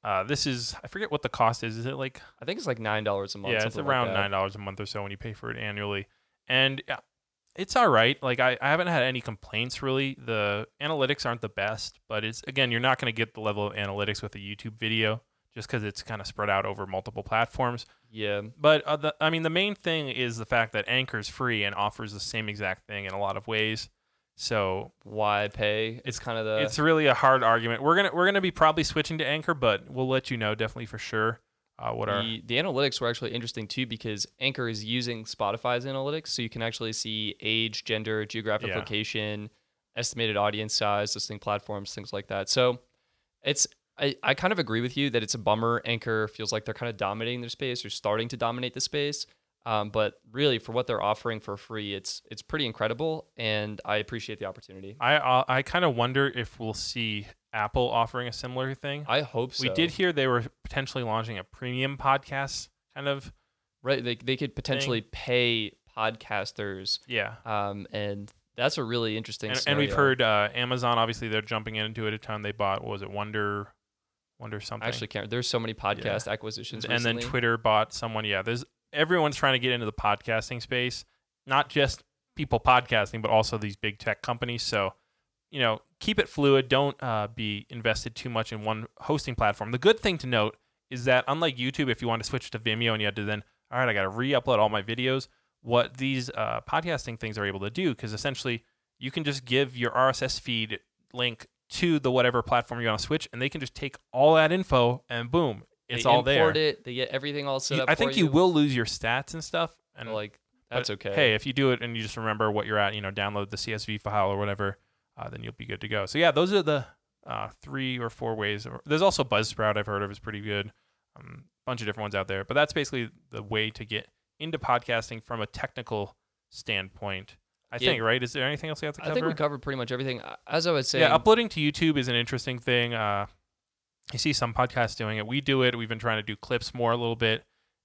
Uh, this is I forget what the cost is. Is it like I think it's like nine dollars a month. yeah, it's something like around nine dollars a month or so when you pay for it annually, and yeah, it's all right. Like I, I haven't had any complaints really. The analytics aren't the best, but it's again you're not going to get the level of analytics with a YouTube video just because it's kind of spread out over multiple platforms. Yeah, But uh, the, I mean, the main thing is the fact that Anchor is free and offers the same exact thing in a lot of ways. So why pay? It's kind of the it's really a hard argument. We're gonna we're gonna be probably switching to Anchor, but we'll let you know definitely for sure uh, what the, the analytics were actually interesting too because Anchor is using Spotify's analytics, so you can actually see age, gender, geographic Yeah. location, estimated audience size, listening platforms, things like that. So it's I, I kind of agree with you that it's a bummer. Anchor feels like they're kind of dominating their space or starting to dominate the space. Um, but really, for what they're offering for free, it's it's pretty incredible, and I appreciate the opportunity. I uh, I kind of wonder if we'll see Apple offering a similar thing. I hope so. We did hear they were potentially launching a premium podcast kind of right. They they could potentially pay podcasters, yeah. um, and that's a really interesting. And, and we've heard uh, Amazon obviously they're jumping into it a ton. They bought what was it Wonder Wonder something. I actually can't. There's so many podcast acquisitions, and then. Twitter bought someone. Yeah, there's everyone's trying to get into the podcasting space, not just people podcasting, but also these big tech companies. So, you know, keep it fluid. Don't uh, be invested too much in one hosting platform. The good thing to note is that unlike YouTube, if you want to switch to Vimeo and you had to then, all right, I got to re-upload all my videos. What these uh, podcasting things are able to do, because essentially you can just give your RSS feed link to the whatever platform you want to switch, and they can just take all that info and boom, it's they all there. import it. They get everything all set You- up. I think you will lose your stats and stuff. And like that's okay. Hey, if you do it and you just remember what you're at, you know, download the CSV file or whatever, uh, then you'll be good to go. So yeah, those are the uh, three or four ways. There's also Buzzsprout I've heard of is pretty good. Um, bunch of different ones out there, but that's basically the way to get into podcasting from a technical standpoint. I Yeah. think, right? Is there anything else we have to cover? I think we covered pretty much everything. As I was saying, Yeah, uploading to YouTube is an interesting thing. Uh, you see some podcasts doing it. We do it. We've been trying to do clips more a little bit,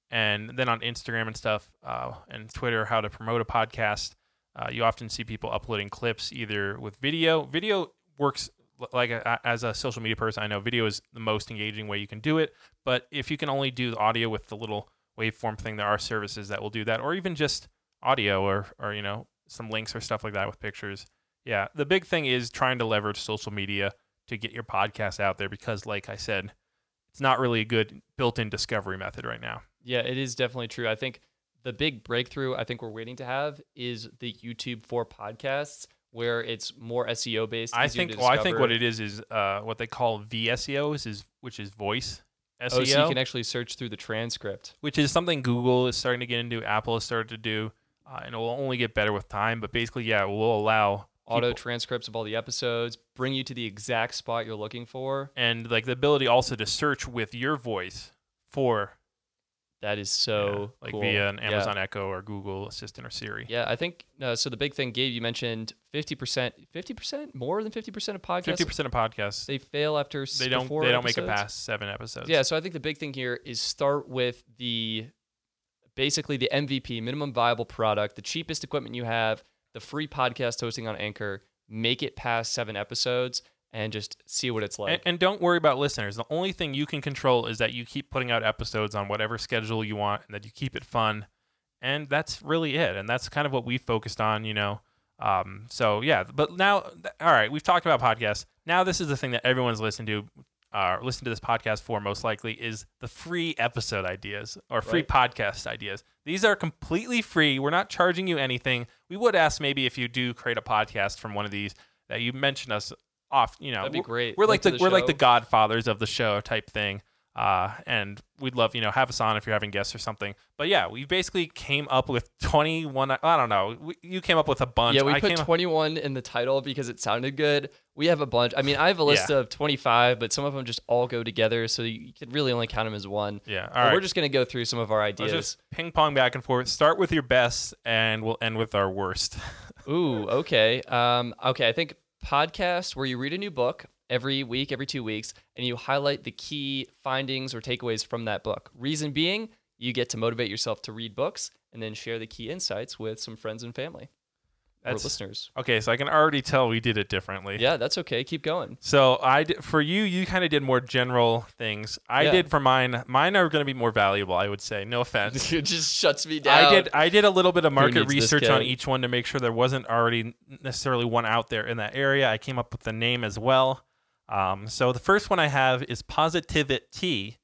and then on Instagram and stuff uh, and Twitter, how to promote a podcast. Uh, you often see people uploading clips either with video. Video works like a, as a social media person. I know video is the most engaging way you can do it. But if you can only do the audio with the little waveform thing, there are services that will do that, or even just audio or or you know some links or stuff like that with pictures. Yeah, the big thing is trying to leverage social media to get your podcast out there because, like I said, it's not really a good built-in discovery method right now. yeah, it is definitely true. I think the big breakthrough I think we're waiting to have is the YouTube for podcasts, where it's more SEO based. I think. Well, I think what it is is uh, what they call VSEO, is, is which is voice SEO, Oh, so you can actually search through the transcript. which is something Google is starting to get into. Apple has started to do, uh, and it will only get better with time. But basically, yeah, it will allow Auto people- transcripts of all the episodes, bring you to the exact spot you're looking for. and like the ability also to search with your voice for That is yeah, so like cool. via an Yeah. Amazon Echo or Google Assistant or Siri. Yeah, I think uh, so. The big thing, Gabe, you mentioned fifty percent, fifty percent, more than fifty percent of podcasts. Fifty percent of podcasts They fail after they don't they don't make it past seven episodes. Yeah, so I think the big thing here is start with the basically the MVP, minimum viable product, the cheapest equipment you have, the free podcast hosting on Anchor. Make it past seven episodes and just see what it's like. And, and don't worry about listeners. The only thing you can control is that you keep putting out episodes on whatever schedule you want and that you keep it fun. And that's really it. And that's kind of what we focused on, you know. Um, so, yeah. But now, all right, we've talked about podcasts. Now, this is the thing that everyone's listened to, uh, listen to this podcast for most likely is the free episode ideas or free Right. podcast ideas. These are completely free. We're not charging you anything. We would ask maybe if you do create a podcast from one of these that you mention us off, you know, That'd be we're- great. we're like the, the we're like the godfathers of the show type thing. Uh, and we'd love, you know, have us on if you're having guests or something. But yeah, we basically came up with 21. I don't know. We, you came up with a bunch. yeah, we I put came up- 21 in the title because it sounded good. We have a bunch. I mean, I have a list Yeah. of 25, but some of them just all go together, so you could really only count them as one. yeah. But All right. We're just going to go through some of our ideas. just ping pong back and forth. Start with your best, and we'll end with our worst. Ooh, okay. Um, okay, I think podcast where you read a new book every week, every two weeks, and you highlight the key findings or takeaways from that book. Reason being, you get to motivate yourself to read books, and then share the key insights with some friends and family That's- listeners. Okay, so I can already tell we did it differently. Yeah, that's okay. Keep going. So I did, for you, you kind of did more general things. I Yeah. did for mine. Mine are going to be more valuable, I would say. No offense. it just shuts me down. I did. I did a little bit of market research on each one to make sure there wasn't already necessarily one out there in that area. I came up with the name as well. Um, so the first one I have is Positivity.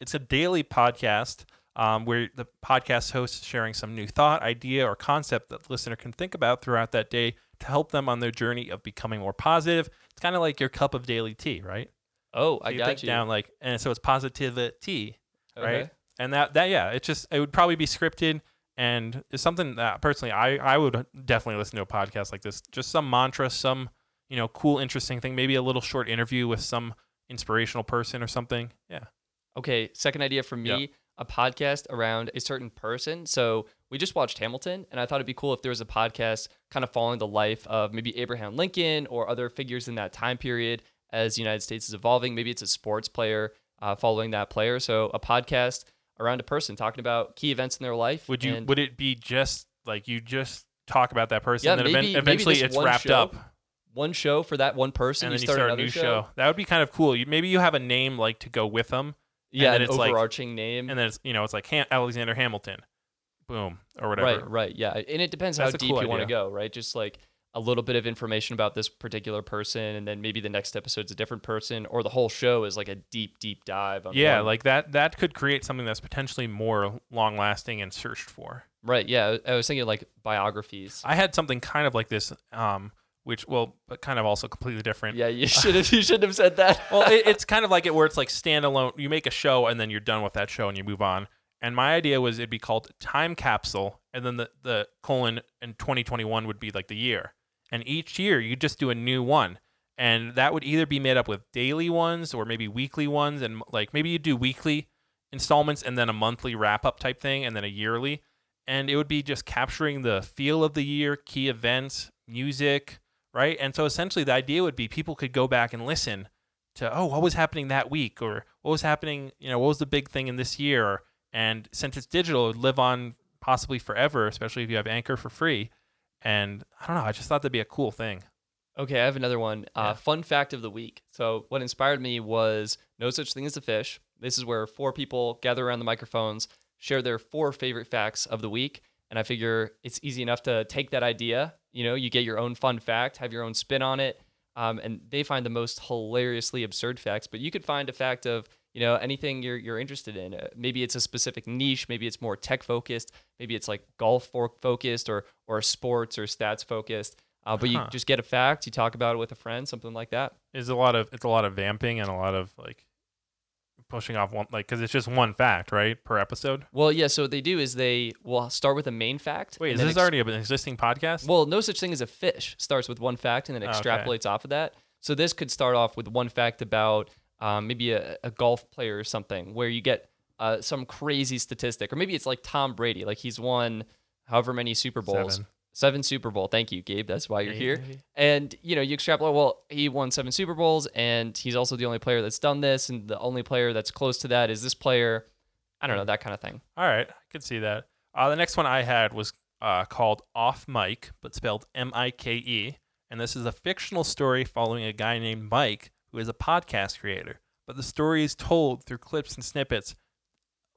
It's a daily podcast um, where the podcast host is sharing some new thought, idea, or concept that the listener can think about throughout that day to help them on their journey of becoming more positive. It's kind of like your cup of daily tea, right? Oh, So I you got think you. down like, and so it's positivity Okay. right? And that that yeah, it just it would probably be scripted and it's something that personally I I would definitely listen to a podcast like this. Just some mantra, some you know cool interesting thing, maybe a little short interview with some inspirational person or something. Yeah. Okay, second idea from me, Yeah. A podcast around a certain person. So we just watched Hamilton, and I thought it'd be cool if there was a podcast kind of following the life of maybe Abraham Lincoln or other figures in that time period as the United States is evolving. Maybe it's a sports player uh, following that player. So a podcast around a person talking about key events in their life. Would you would it be just like you just talk about that person Yeah, and then maybe- event- maybe eventually just it's wrapped show, up one show for that one person? and then you start, start a new show. That would be kind of cool. You, maybe you have a name like to go with them Yeah, then an it's like- overarching name. and then it's you know it's like Ham- Alexander Hamilton. Boom or whatever. Right, right, yeah, and it depends That's how deep cool you want to go, right? Just like a little bit of information about this particular person, and then maybe the next episode's a different person, or the whole show is like a deep, deep dive. On Yeah, one- like that that could create something that's potentially more long lasting and searched for. right, yeah. I was thinking like biographies. I had something kind of like this, um, which well, but kind of also completely different. yeah, you should have. You should have said that. Well, it, it's kind of like it where it's like standalone. You make a show and then you're done with that show and you move on. And my idea was it'd be called Time Capsule, and then the the colon in 2021 would be like the year. And each year you just do a new one, and that would either be made up with daily ones or maybe weekly ones, and like maybe you do weekly installments and then a monthly wrap up type thing, and then a yearly. And it would be just capturing the feel of the year, key events, music, right? And so essentially the idea would be people could go back and listen to oh what was happening that week or what was happening you know what was the big thing in this year and since it's digital it would live on possibly forever especially if you have anchor for free and i don't know i just thought that'd be a cool thing Okay, I have another one. Uh, Fun fact of the week. So, what inspired me was no such thing as a fish. This is where four people gather around the microphones, share their four favorite facts of the week. And I figure it's easy enough to take that idea. You know, you get your own fun fact, have your own spin on it. Um, and they find the most hilariously absurd facts. But you could find a fact of, you know, anything you're, you're interested in. Uh, maybe it's a specific niche. Maybe it's more tech focused. Maybe it's like golf focused or, or sports or stats focused. Uh, but you just get a fact, you talk about it with a friend, something like that. There's a lot of it's a lot of vamping and a lot of like pushing off one like because it's just one fact right per episode Well, yeah. So what they do is they will start with a main fact. wait and is then this ex- already an existing podcast Well, no such thing as a fish. Starts with one fact and then Okay. extrapolates off of that. So this could start off with one fact about um, maybe a, a golf player or something, where you get uh, some crazy statistic, or maybe it's like Tom Brady, like he's won however many Super Bowls. Seven. Seven Super Bowl. Thank you, Gabe. That's why you're here. maybe? And you know, you extrapolate. Well, he won seven Super Bowls, and he's also the only player that's done this, and the only player that's close to that is this player. I don't know that kind of thing. All right, I could see that. Uh, the next one I had was uh, called Off Mike, but spelled M I K E. And this is a fictional story following a guy named Mike, who is a podcast creator. But the story is told through clips and snippets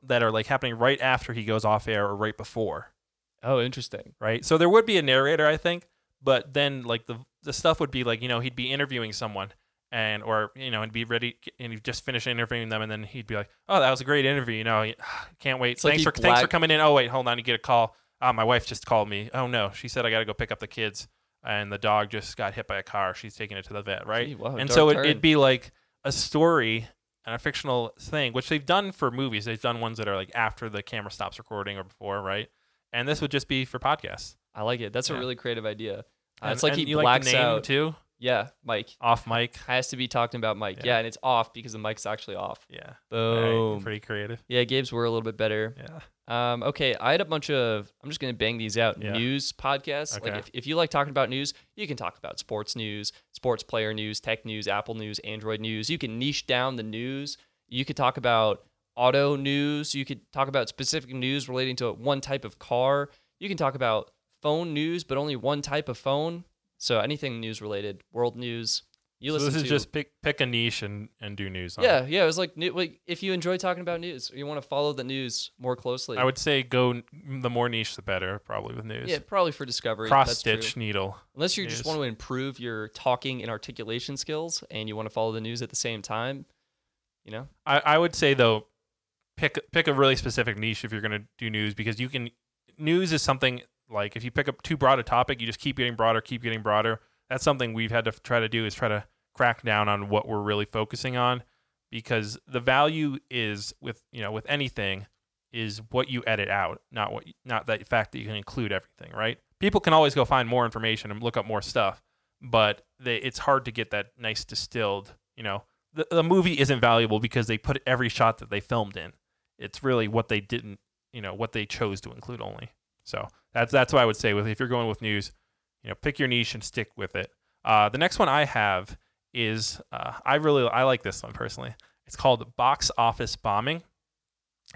that are like happening right after he goes off air or right before, Oh, interesting. right? So there would be a narrator, I think, but then like the the stuff would be like you know he'd be interviewing someone and or you know and be ready and he'd just finish interviewing them and then he'd be like oh that was a great interview you know can't wait. It's thanks he for thanks for coming in. Oh wait hold on you get a call. Oh my wife just called me. Oh no she said I got to go pick up the kids and the dog just got hit by a car she's taking it to the vet right? Gee, wow, and so it, it'd be like a story and a fictional thing which they've done for movies. They've done ones that are like after the camera stops recording or before right and this would just be for podcasts I like it. That's a really creative idea. Uh, And- it's like he you like the name out. too Yeah, Mike off mic has to be talking about Mike. Yeah. Yeah. and it's off because the mic's actually off. Yeah. Boom. Right. Pretty creative. Yeah, Gabe's were a little bit better. Yeah. Um, okay, I had a bunch of. I'm just gonna bang these out. Yeah. News podcasts. Okay. Like if, if you like talking about news, you can talk about sports news, sports player news, tech news, Apple news, Android news. You can niche down the news. You could talk about auto news. You could talk about specific news relating to one type of car. You can talk about phone news, but only one type of phone. So anything news related, world news. You so listen this is to just pick pick a niche and, and do news. On it. yeah, yeah. It was like, like if you enjoy talking about news, or you want to follow the news more closely. I would say go the more niche the better. Probably with news. yeah, probably for discovery. Cross true. stitch needle. Unless you just want to improve your talking and articulation skills, and you want to follow the news at the same time. You know, I, I would say though, pick pick a really specific niche if you're going to do news because you can. News is something like if you pick up too broad a topic, you just keep getting broader, keep getting broader. That's something we've had to try to do is try to crack down on what we're really focusing on because the value is with you know with anything is what you edit out, not what not that fact that you can include everything, right? People can always go find more information and look up more stuff, but they, it's hard to get that nice distilled, you know. The, the movie isn't valuable because they put every shot that they filmed in. It's really what they didn't, you know, what they chose to include only. So that's that's what I would say with if you're going with news, you know, pick your niche and stick with it. Uh, the next one I have is uh, I really I like this one personally. It's called Box Office Bombing.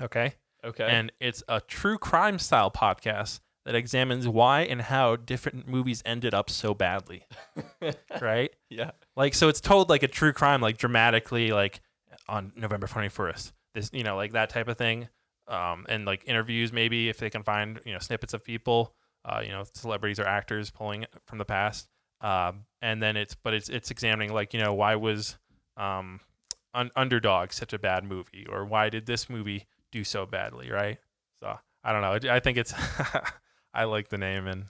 Okay. Okay. And it's a true crime style podcast that examines why and how different movies ended up so badly. right? Yeah. Like so it's told like a true crime like dramatically like on November 21st you know like that type of thing um, and like interviews maybe if they can find you know snippets of people uh, you know celebrities or actors pulling from the past um, and then it's but it's it's examining like you know why was um, un- underdog such a bad movie or why did this movie do so badly right? So i don't know. I think it's i like the name and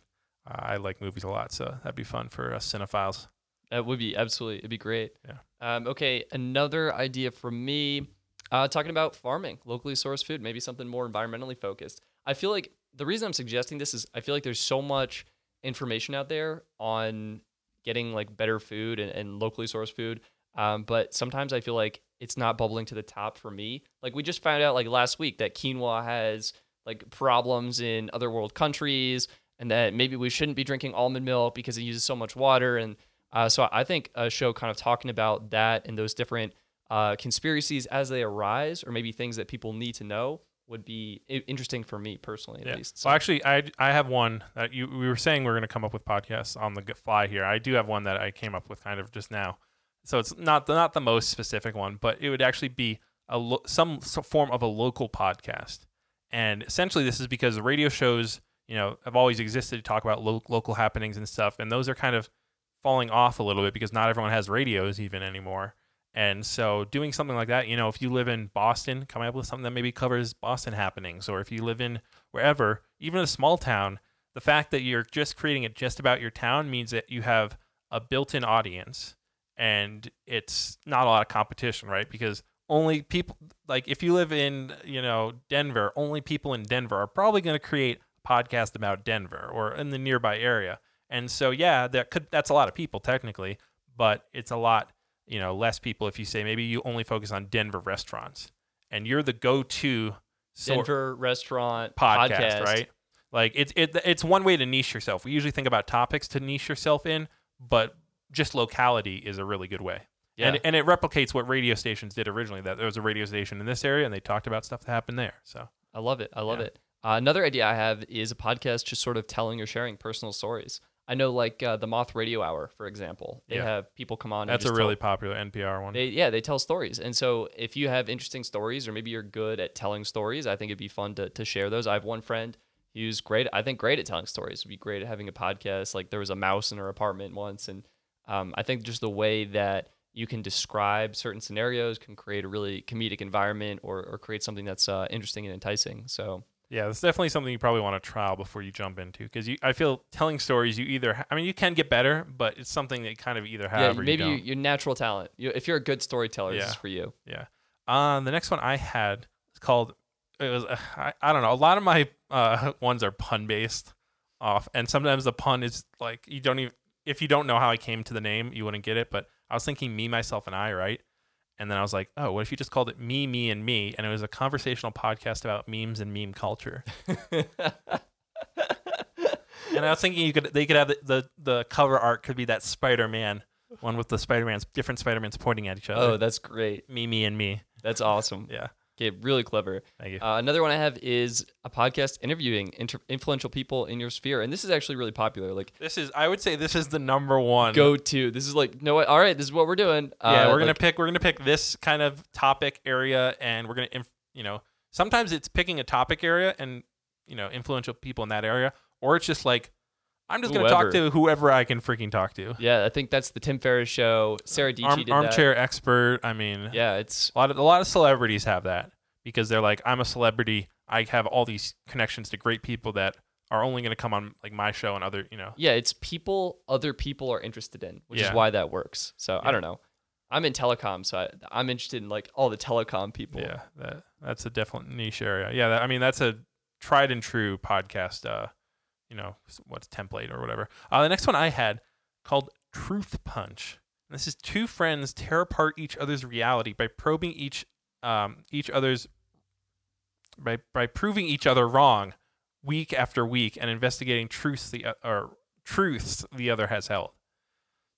uh, i like movies a lot so that'd be fun for us cinephiles. That would be absolutely it'd be great. Yeah. Um, okay another idea for me uh, talking about farming, locally sourced food, maybe something more environmentally focused. I feel like the reason I'm suggesting this is I feel like there's so much information out there on getting like better food and, and locally sourced food. Um, but sometimes I feel like it's not bubbling to the top for me. Like we just found out like last week that quinoa has like problems in other world countries and that maybe we shouldn't be drinking almond milk because it uses so much water. And uh, so I think a show kind of talking about that and those different uh, conspiracies as they arise, or maybe things that people need to know, would be i- interesting for me personally, at Yeah. least. Well, actually, I I have one that you we were saying we're going to come up with podcasts on the fly here. I do have one that I came up with kind of just now. So it's not the, not the most specific one, but it would actually be a lo- some form of a local podcast. And essentially, this is because the radio shows, you know, have always existed to talk about lo- local happenings and stuff, and those are kind of falling off a little bit because not everyone has radios even anymore. And so, doing something like that, you know, if you live in Boston, coming up with something that maybe covers Boston happenings, or if you live in wherever, even a small town, the fact that you're just creating it just about your town means that you have a built in audience and it's not a lot of competition, right? Because only people, like if you live in, you know, Denver, only people in Denver are probably going to create a podcast about Denver or in the nearby area. And so, yeah, that could, that's a lot of people technically, but it's a lot you know less people if you say maybe you only focus on Denver restaurants and you're the go-to Denver restaurant podcast, podcast, right? Like it's it, it's one way to niche yourself. We usually think about topics to niche yourself in, but just locality is a really good way. Yeah. And and it replicates what radio stations did originally. That there was a radio station in this area and they talked about stuff that happened there. So I love it. I love Yeah. it. Uh, another idea I have is a podcast just sort of telling or sharing personal stories. I know, like uh, the Moth Radio Hour, for example. They Yeah. have people come on. that's and a really tell, popular NPR one. They, yeah, they tell stories, and so if you have interesting stories, or maybe you're good at telling stories, I think it'd be fun to to share those. I have one friend who's great. I think great at telling stories. Would be great at having a podcast. Like there was a mouse in her apartment once, and um, I think just the way that you can describe certain scenarios can create a really comedic environment or, or create something that's uh, interesting and enticing. So Yeah, that's definitely something you probably want to trial before you jump into because you. I feel telling stories you either. ha- I mean, you can get better, but it's something that you kind of either have yeah, or maybe you don't. your natural talent. You, if you're a good storyteller, this is for you. Yeah. Uh, the next one I had is called. It was. Uh, I, I don't know. A lot of my uh, ones are pun based off, and sometimes the pun is like you don't even. If you don't know how I came to the name, you wouldn't get it. But I was thinking me, myself, and I, right? And then I was like, oh, what if you just called it me, me, and me? And it was a conversational podcast about memes and meme culture. and I was thinking you could they could have the, the, the cover art could be that Spider Man one with the Spider Man's different Spider Mans pointing at each other. oh, that's great. me, me, and me. That's awesome. Yeah. Okay, really clever. Thank you. Uh, another one I have is a podcast interviewing inter- influential people in your sphere, and this is actually really popular. Like, this is, I would say, this is the number one. go to. This is like, no. All right, this is what we're doing. Yeah, Uh, we're gonna like, pick. We're gonna pick this kind of topic area, and we're gonna, inf- you know, sometimes it's picking a topic area and you know influential people in that area, or it's just like I'm just gonna talk to whoever I can freaking talk to. Yeah, I think that's the Tim Ferriss show. Sarah Dietschy Arm, did armchair expert. I mean. Yeah, it's a lot of a lot of celebrities have that because they're like, I'm a celebrity. I have all these connections to great people that are only gonna come on like my show and other, you know. yeah, it's people other people are interested in, which is why that works. So I don't know. I'm in telecom, so I, I'm interested in like all the telecom people. Yeah, that that's a definite niche area. Yeah, that, I mean that's a tried and true podcast. Uh, you know what's template or whatever. Uh, the next one I had called Truth Punch. And this is two friends tear apart each other's reality by probing each um each other's by by proving each other wrong week after week and investigating truths the o- or truths the other has held.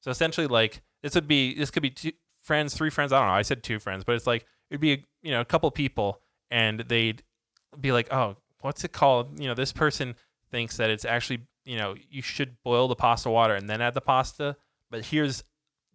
So essentially, like this would be this could be two friends, three friends. I don't know. I said two friends, but it's like it'd be a, you know a couple people, and they'd be like, oh, what's it called? You know, this person thinks that it's actually you know you should boil the pasta water and then add the pasta, but here's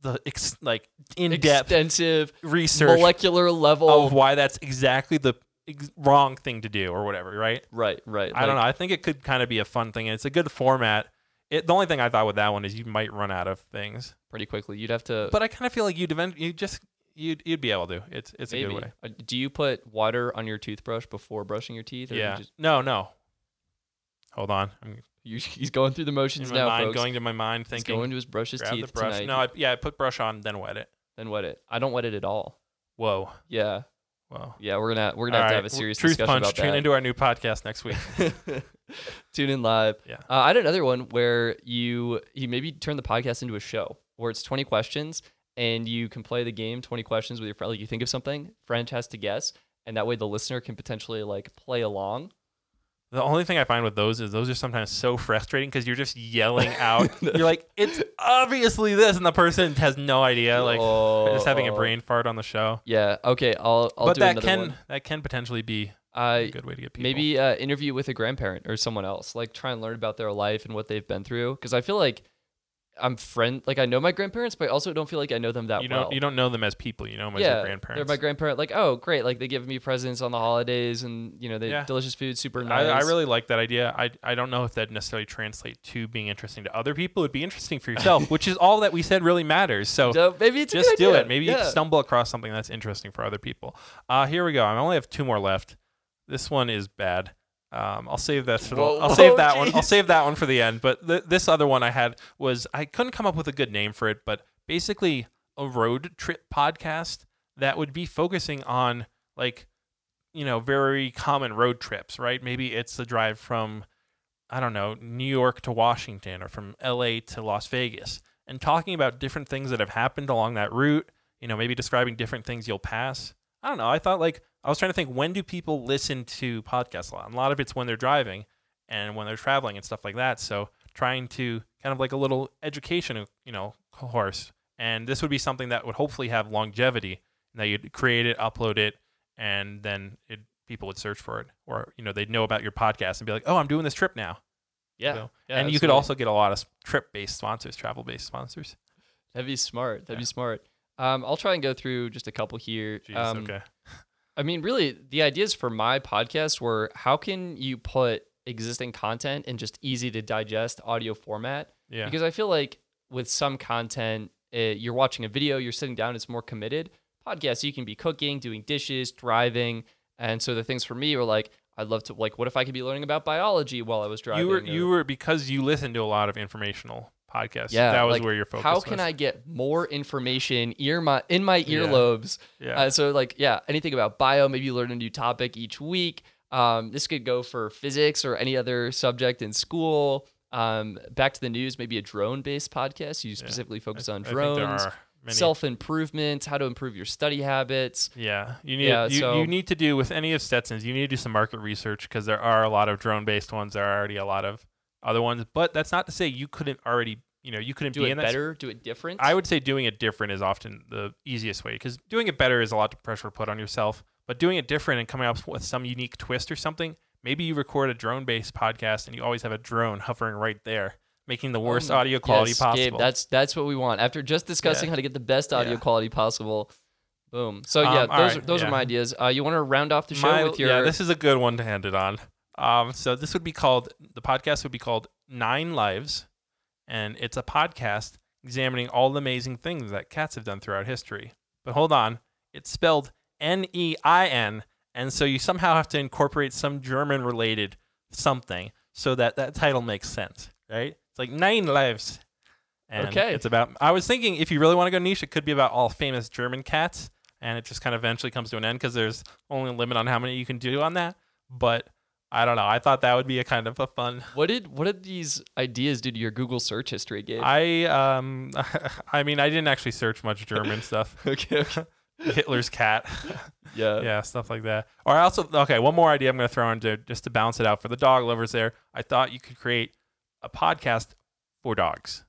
the ex- like in depth Extensive research molecular level. of why that's exactly the ex- wrong thing to do or whatever, right? right, right. I don't know. I think it could kind of be a fun thing, and it's a good format. It, the only thing I thought with that one is you might run out of things, Pretty quickly, you'd have to. but I kind of feel like you'd event, you just you'd you'd be able to. It's it's a good way. Uh, Do you put water on your toothbrush before brushing your teeth? or you Yeah. just- No, no. Hold on. I'm you, he's going through the in motions my now, mind, folks. going to my mind, he's thinking. going to his brush his grab teeth the brush. tonight. No, I, yeah, I put brush on, then wet it. then wet it. I don't wet it at all. Whoa, Yeah, whoa. yeah. We're gonna we're gonna All have to have a serious Truth discussion Punch. about Tune that. into our new podcast next week. Tune in live. Yeah. Uh, I had another one where you you maybe turn the podcast into a show where it's 20 questions and you can play the game 20 questions with your friend. Like you think of something, friend has to guess, and that way the listener can potentially like play along. The only thing I find with those is those are sometimes so frustrating because you're just yelling out. you're like, it's obviously this, and the person has no idea. Like, they're just having a Oh. brain fart on the show. Yeah. Okay. I'll I'll but do that can one. that can potentially be a Uh, good way to get people. maybe uh, interview with a grandparent or someone else. Like try and learn about their life and what they've been through. Because I feel like I'm friend like I know my grandparents, but I also don't feel like I know them that you well. you don't know them as people. You know them as yeah, your grandparents. they're my grandparent. Like, oh, great! Like they give me presents on the holidays, and you know, they Yeah. delicious food, super I, nice. I really like that idea. I I don't know if that necessarily translate to being interesting to other people. It'd be interesting for yourself, which is all that we said really matters. So So maybe just good do it. Maybe yeah. you stumble across something that's interesting for other people. Uh, here we go. I only have two more left. This one is bad. Um, I'll save that. For the, Whoa, I'll save whoa, that one. I'll save that one for the end. But th- this other one I had was I couldn't come up with a good name for it, but basically a road trip podcast that would be focusing on like you know very common road trips, right? Maybe it's the drive from I don't know New York to Washington or from L.A. to Las Vegas, and talking about different things that have happened along that route. You know, maybe describing different things you'll pass. I don't know. I thought like I was trying to think when do people listen to podcasts a lot? And a lot of it's when they're driving and when they're traveling and stuff like that. So trying to kind of like a little education, you know, course. And this would be something that would hopefully have longevity. And that you'd create it, upload it, and then it, people would search for it, or you know they'd know about your podcast and be like, "Oh, I'm doing this trip now." yeah. So- yeah, and you could also get a lot of trip-based sponsors, travel-based sponsors. that'd be smart. That'd Yeah. be smart. Um, I'll try and go through just a couple here. Jeez, um, okay. I mean, really, the ideas for my podcast were how can you put existing content in just easy to digest audio format? Yeah. Because I feel like with some content, uh, you're watching a video, you're sitting down, it's more committed. Podcasts, you can be cooking, doing dishes, driving, and so the things for me were like, I'd love to like, what if I could be learning about biology while I was driving? you were or- you were because you listen to a lot of informational podcasts. yeah, that was like, where your focus. How can was. I get more information ear my in my earlobes? Yeah. Uh, so like yeah, anything about bio, maybe you learn a new topic each week. Um, this could go for physics or any other subject in school. Um, back to the news, maybe a drone based podcast. You specifically focus on I think drones, there are self improvement, how to improve your study habits. Yeah, you need Yeah, you, so- you need to do with any of Stetson's. You need to do some market research because there are a lot of drone-based ones. There are already a lot of other ones, but that's not to say you couldn't already. You know, you couldn't Do be it in that. better, do it different. I would say doing it different is often the easiest way because doing it better is a lot of pressure put on yourself. but doing it different and coming up with some unique twist or something. Maybe you record a drone-based podcast and you always have a drone hovering right there, making the worst Um, audio quality yes, possible. Gabe, that's that's what we want. After just discussing Yeah. how to get the best audio Yeah. quality possible, boom. So Um, yeah, all those right, are, those yeah. are my ideas. Uh, you want to round off the show My- with your yeah, this is a good one to hand it on. Um, so this would be called the podcast would be called Nine Lives, and it's a podcast examining all the amazing things that cats have done throughout history. But hold on, it's spelled N E I N, and so you somehow have to incorporate some German related something so that that title makes sense, right? It's like Nine Lives. And Okay. It's about. I was thinking if you really want to go niche, it could be about all famous German cats, and it just kind of eventually comes to an end because there's only a limit on how many you can do on that. But I don't know. I thought that would be a kind of a fun. what did what did these ideas do to your Google search history, Gabe? I um, I mean, I didn't actually search much German stuff. okay, okay. Hitler's cat, Yeah. yeah, stuff like that. Or I also okay, one more idea I'm going to throw into just to balance it out for the dog lovers. There, I thought you could create a podcast for dogs.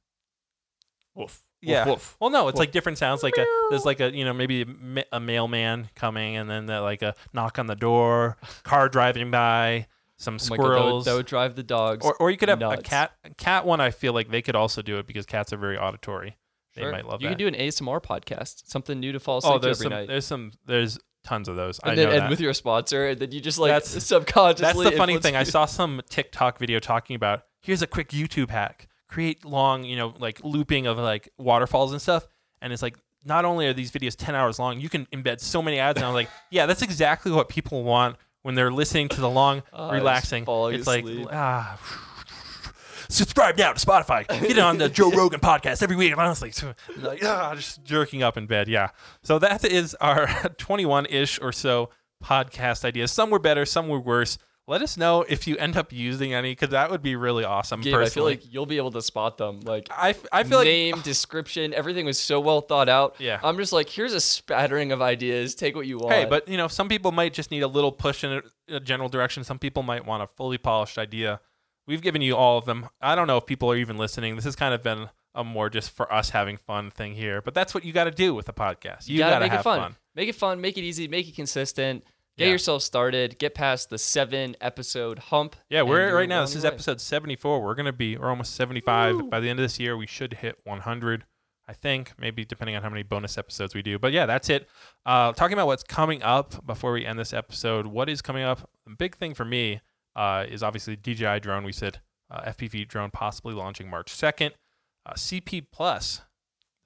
Woof. Yeah. Woof, woof. Well, no, it's Woof. like different sounds. Like a there's like a you know maybe a, mailman coming, and then uh, like a knock on the door, car driving by, some Oh my God, that would- squirrels, that, would, drive the dogs. or or you could have a cat. A cat one, I feel like they could also do it because cats are very auditory. They Sure. might love You that. could do an ASMR podcast, something new to fall oh, asleep oh, to there's every some night. there's some there's tons of those. I and then know end that. with your sponsor, and then you just like That's- subconsciously. That's the funny influence thing. I saw some TikTok video talking about here's a quick YouTube hack. Create long, you know, like looping of like waterfalls and stuff. And it's like not only are these videos 10 hours long, you can embed so many ads. And I was like, yeah, that's exactly what people want when they're listening to the long, Oh, relaxing. It's asleep. like, ah. Subscribe now to Spotify. Get it on the Joe Rogan podcast every week. Honestly, like, ah, just jerking up in bed. Yeah. So that is our 21 ish or so podcast ideas. Some were better, some were worse. Let us know if you end up using any, because that would be really awesome. Gabe, I feel personally, like you'll be able to spot them. Like I, f- I feel like name, description, everything was so well thought out. Yeah. I'm just like, here's a spattering of ideas. Take what you want. Hey, but you know, some people might just need a little push in a, a general direction. Some people might want a fully polished idea. We've given you all of them. I don't know if people are even listening. This has kind of been a more just for us having fun thing here, but that's what you got to do with a podcast. You, gotta, gotta make have it fun. Make it fun. Make it easy. Make it consistent. Get Yeah. yourself started. Get past the seven episode hump. Yeah, we're right now. This is way. episode 74. We're gonna be we're almost 75 by the end of this year. We should hit 100. I think maybe depending on how many bonus episodes we do. But yeah, that's it. Uh, talking about what's coming up before we end this episode. What is coming up? The big thing for me uh, is obviously DJI drone. We said uh, FPV drone possibly launching March 2nd. Uh, CP Plus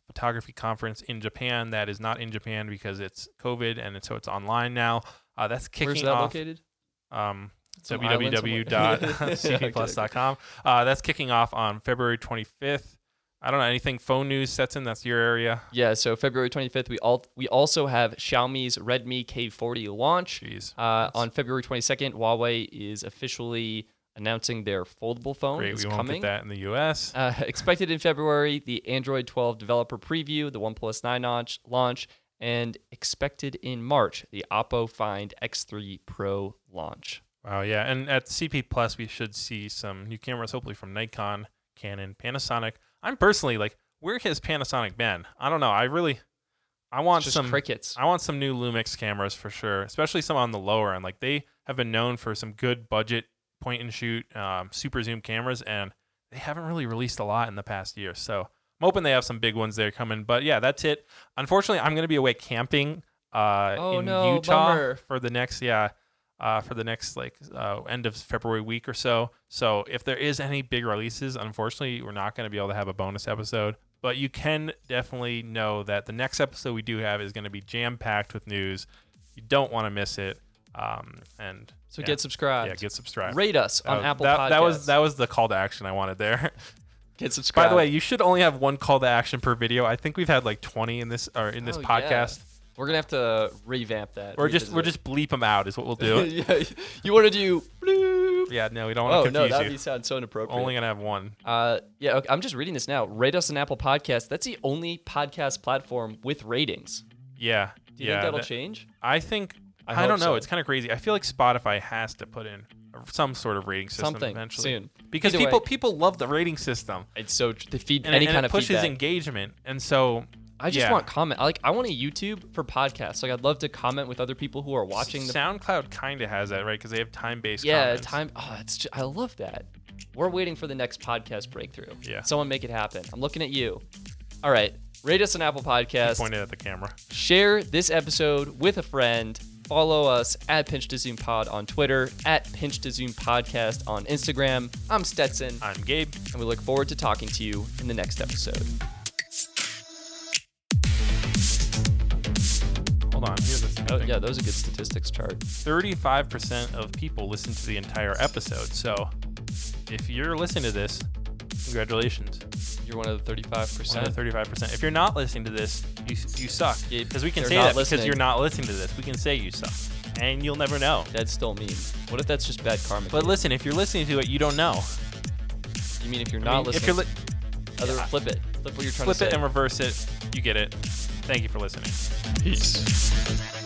photography conference in Japan. That is not in Japan because it's COVID and it's, so it's online now. Uh, that's kicking Where's that off. located? Um, Some island somewhere. www.cpplus.com. Uh, that's kicking off on February 25th. I don't know anything phone news sets in. That's your area. Yeah, so February 25th, we all we also have Xiaomi's Redmi K40 launch. Jeez. Uh, on February 22nd, Huawei is officially announcing their foldable phone Great. is We won't get that in the U.S. Uh, expected in February, the Android 12 developer preview, the OnePlus 9 launch, launch, and expected in March, the Oppo Find X3 Pro launch. Wow. Yeah. And at CP Plus, we should see some new cameras, hopefully from Nikon, Canon, Panasonic. I'm personally like, where has Panasonic been? I don't know. I really, I want some. crickets. I want some new Lumix cameras for sure, especially some on the lower end. Like they have been known for some good budget point and shoot um, super zoom cameras, and they haven't really released a lot in the past year. So I'm hoping they have some big ones there coming. But yeah, that's it. Unfortunately, I'm going to be away camping uh, Oh, in no, Utah bummer. for the next yeah. Uh, for the next like uh, end of February week or so. So if there is any big releases, unfortunately, we're not going to be able to have a bonus episode. But you can definitely know that the next episode we do have is going to be jam packed with news. You don't want to miss it. Um, and So yeah, get subscribed. yeah, get subscribed. Rate us on Uh, Apple that, Podcasts. that was that was the call to action I wanted there. Get subscribed. By the way, you should only have one call to action per video. I think we've had like 20 in this or in this Oh, yeah. podcast. we're gonna have to revamp that. Or just we're just bleep them out is what we'll do. yeah, you want to do bloop. yeah, no, we don't Oh want to no, confuse that you. would sound so inappropriate. Only gonna have one. Uh, yeah, okay, I'm just reading this now. Rate us on Apple Podcast. That's the only podcast platform with ratings. Yeah. Do you yeah. think that'll that- change? I think I I, hope don't know. so. It's kind of crazy. I feel like Spotify has to put in some sort of rating system Something eventually soon. because Either people way. people love the rating system It's so to feed and, any and kind it of pushes feedback. engagement. And so I just Yeah. want comment. Like I want a YouTube for podcasts. Like I'd love to comment with other people who are watching the SoundCloud kind of has that, right? Because they have time-based. Yeah, comments. time. Oh, it's just, I love that. We're waiting for the next podcast breakthrough. Yeah. Someone make it happen. I'm looking at you. All right. Rate us on Apple Podcasts. Pointed at the camera. Share this episode with a friend. Follow us at Pinch to Zoom Pod on Twitter, at Pinch to Zoom Podcast on Instagram. I'm Stetson, I'm Gabe. and we look forward to talking to you in the next episode. Hold on. Here's the Oh, yeah, that was a good statistics chart. 35% of people listen to the entire episode. So if you're listening to this, congratulations. You're one of the 35%. One of the 35%. If you're not listening to this, you, you suck. Because we can they're say not that because you're not listening to this. We can say you suck. And you'll never know. That's still mean. What if that's just bad karma? But Gabe? listen, if you're listening to it, you don't know. you mean if you're I not mean, listening? if you're li- other, yeah. flip it. Flip what you're trying flip to say. Flip it and reverse it, you get it. Thank you for listening. Peace.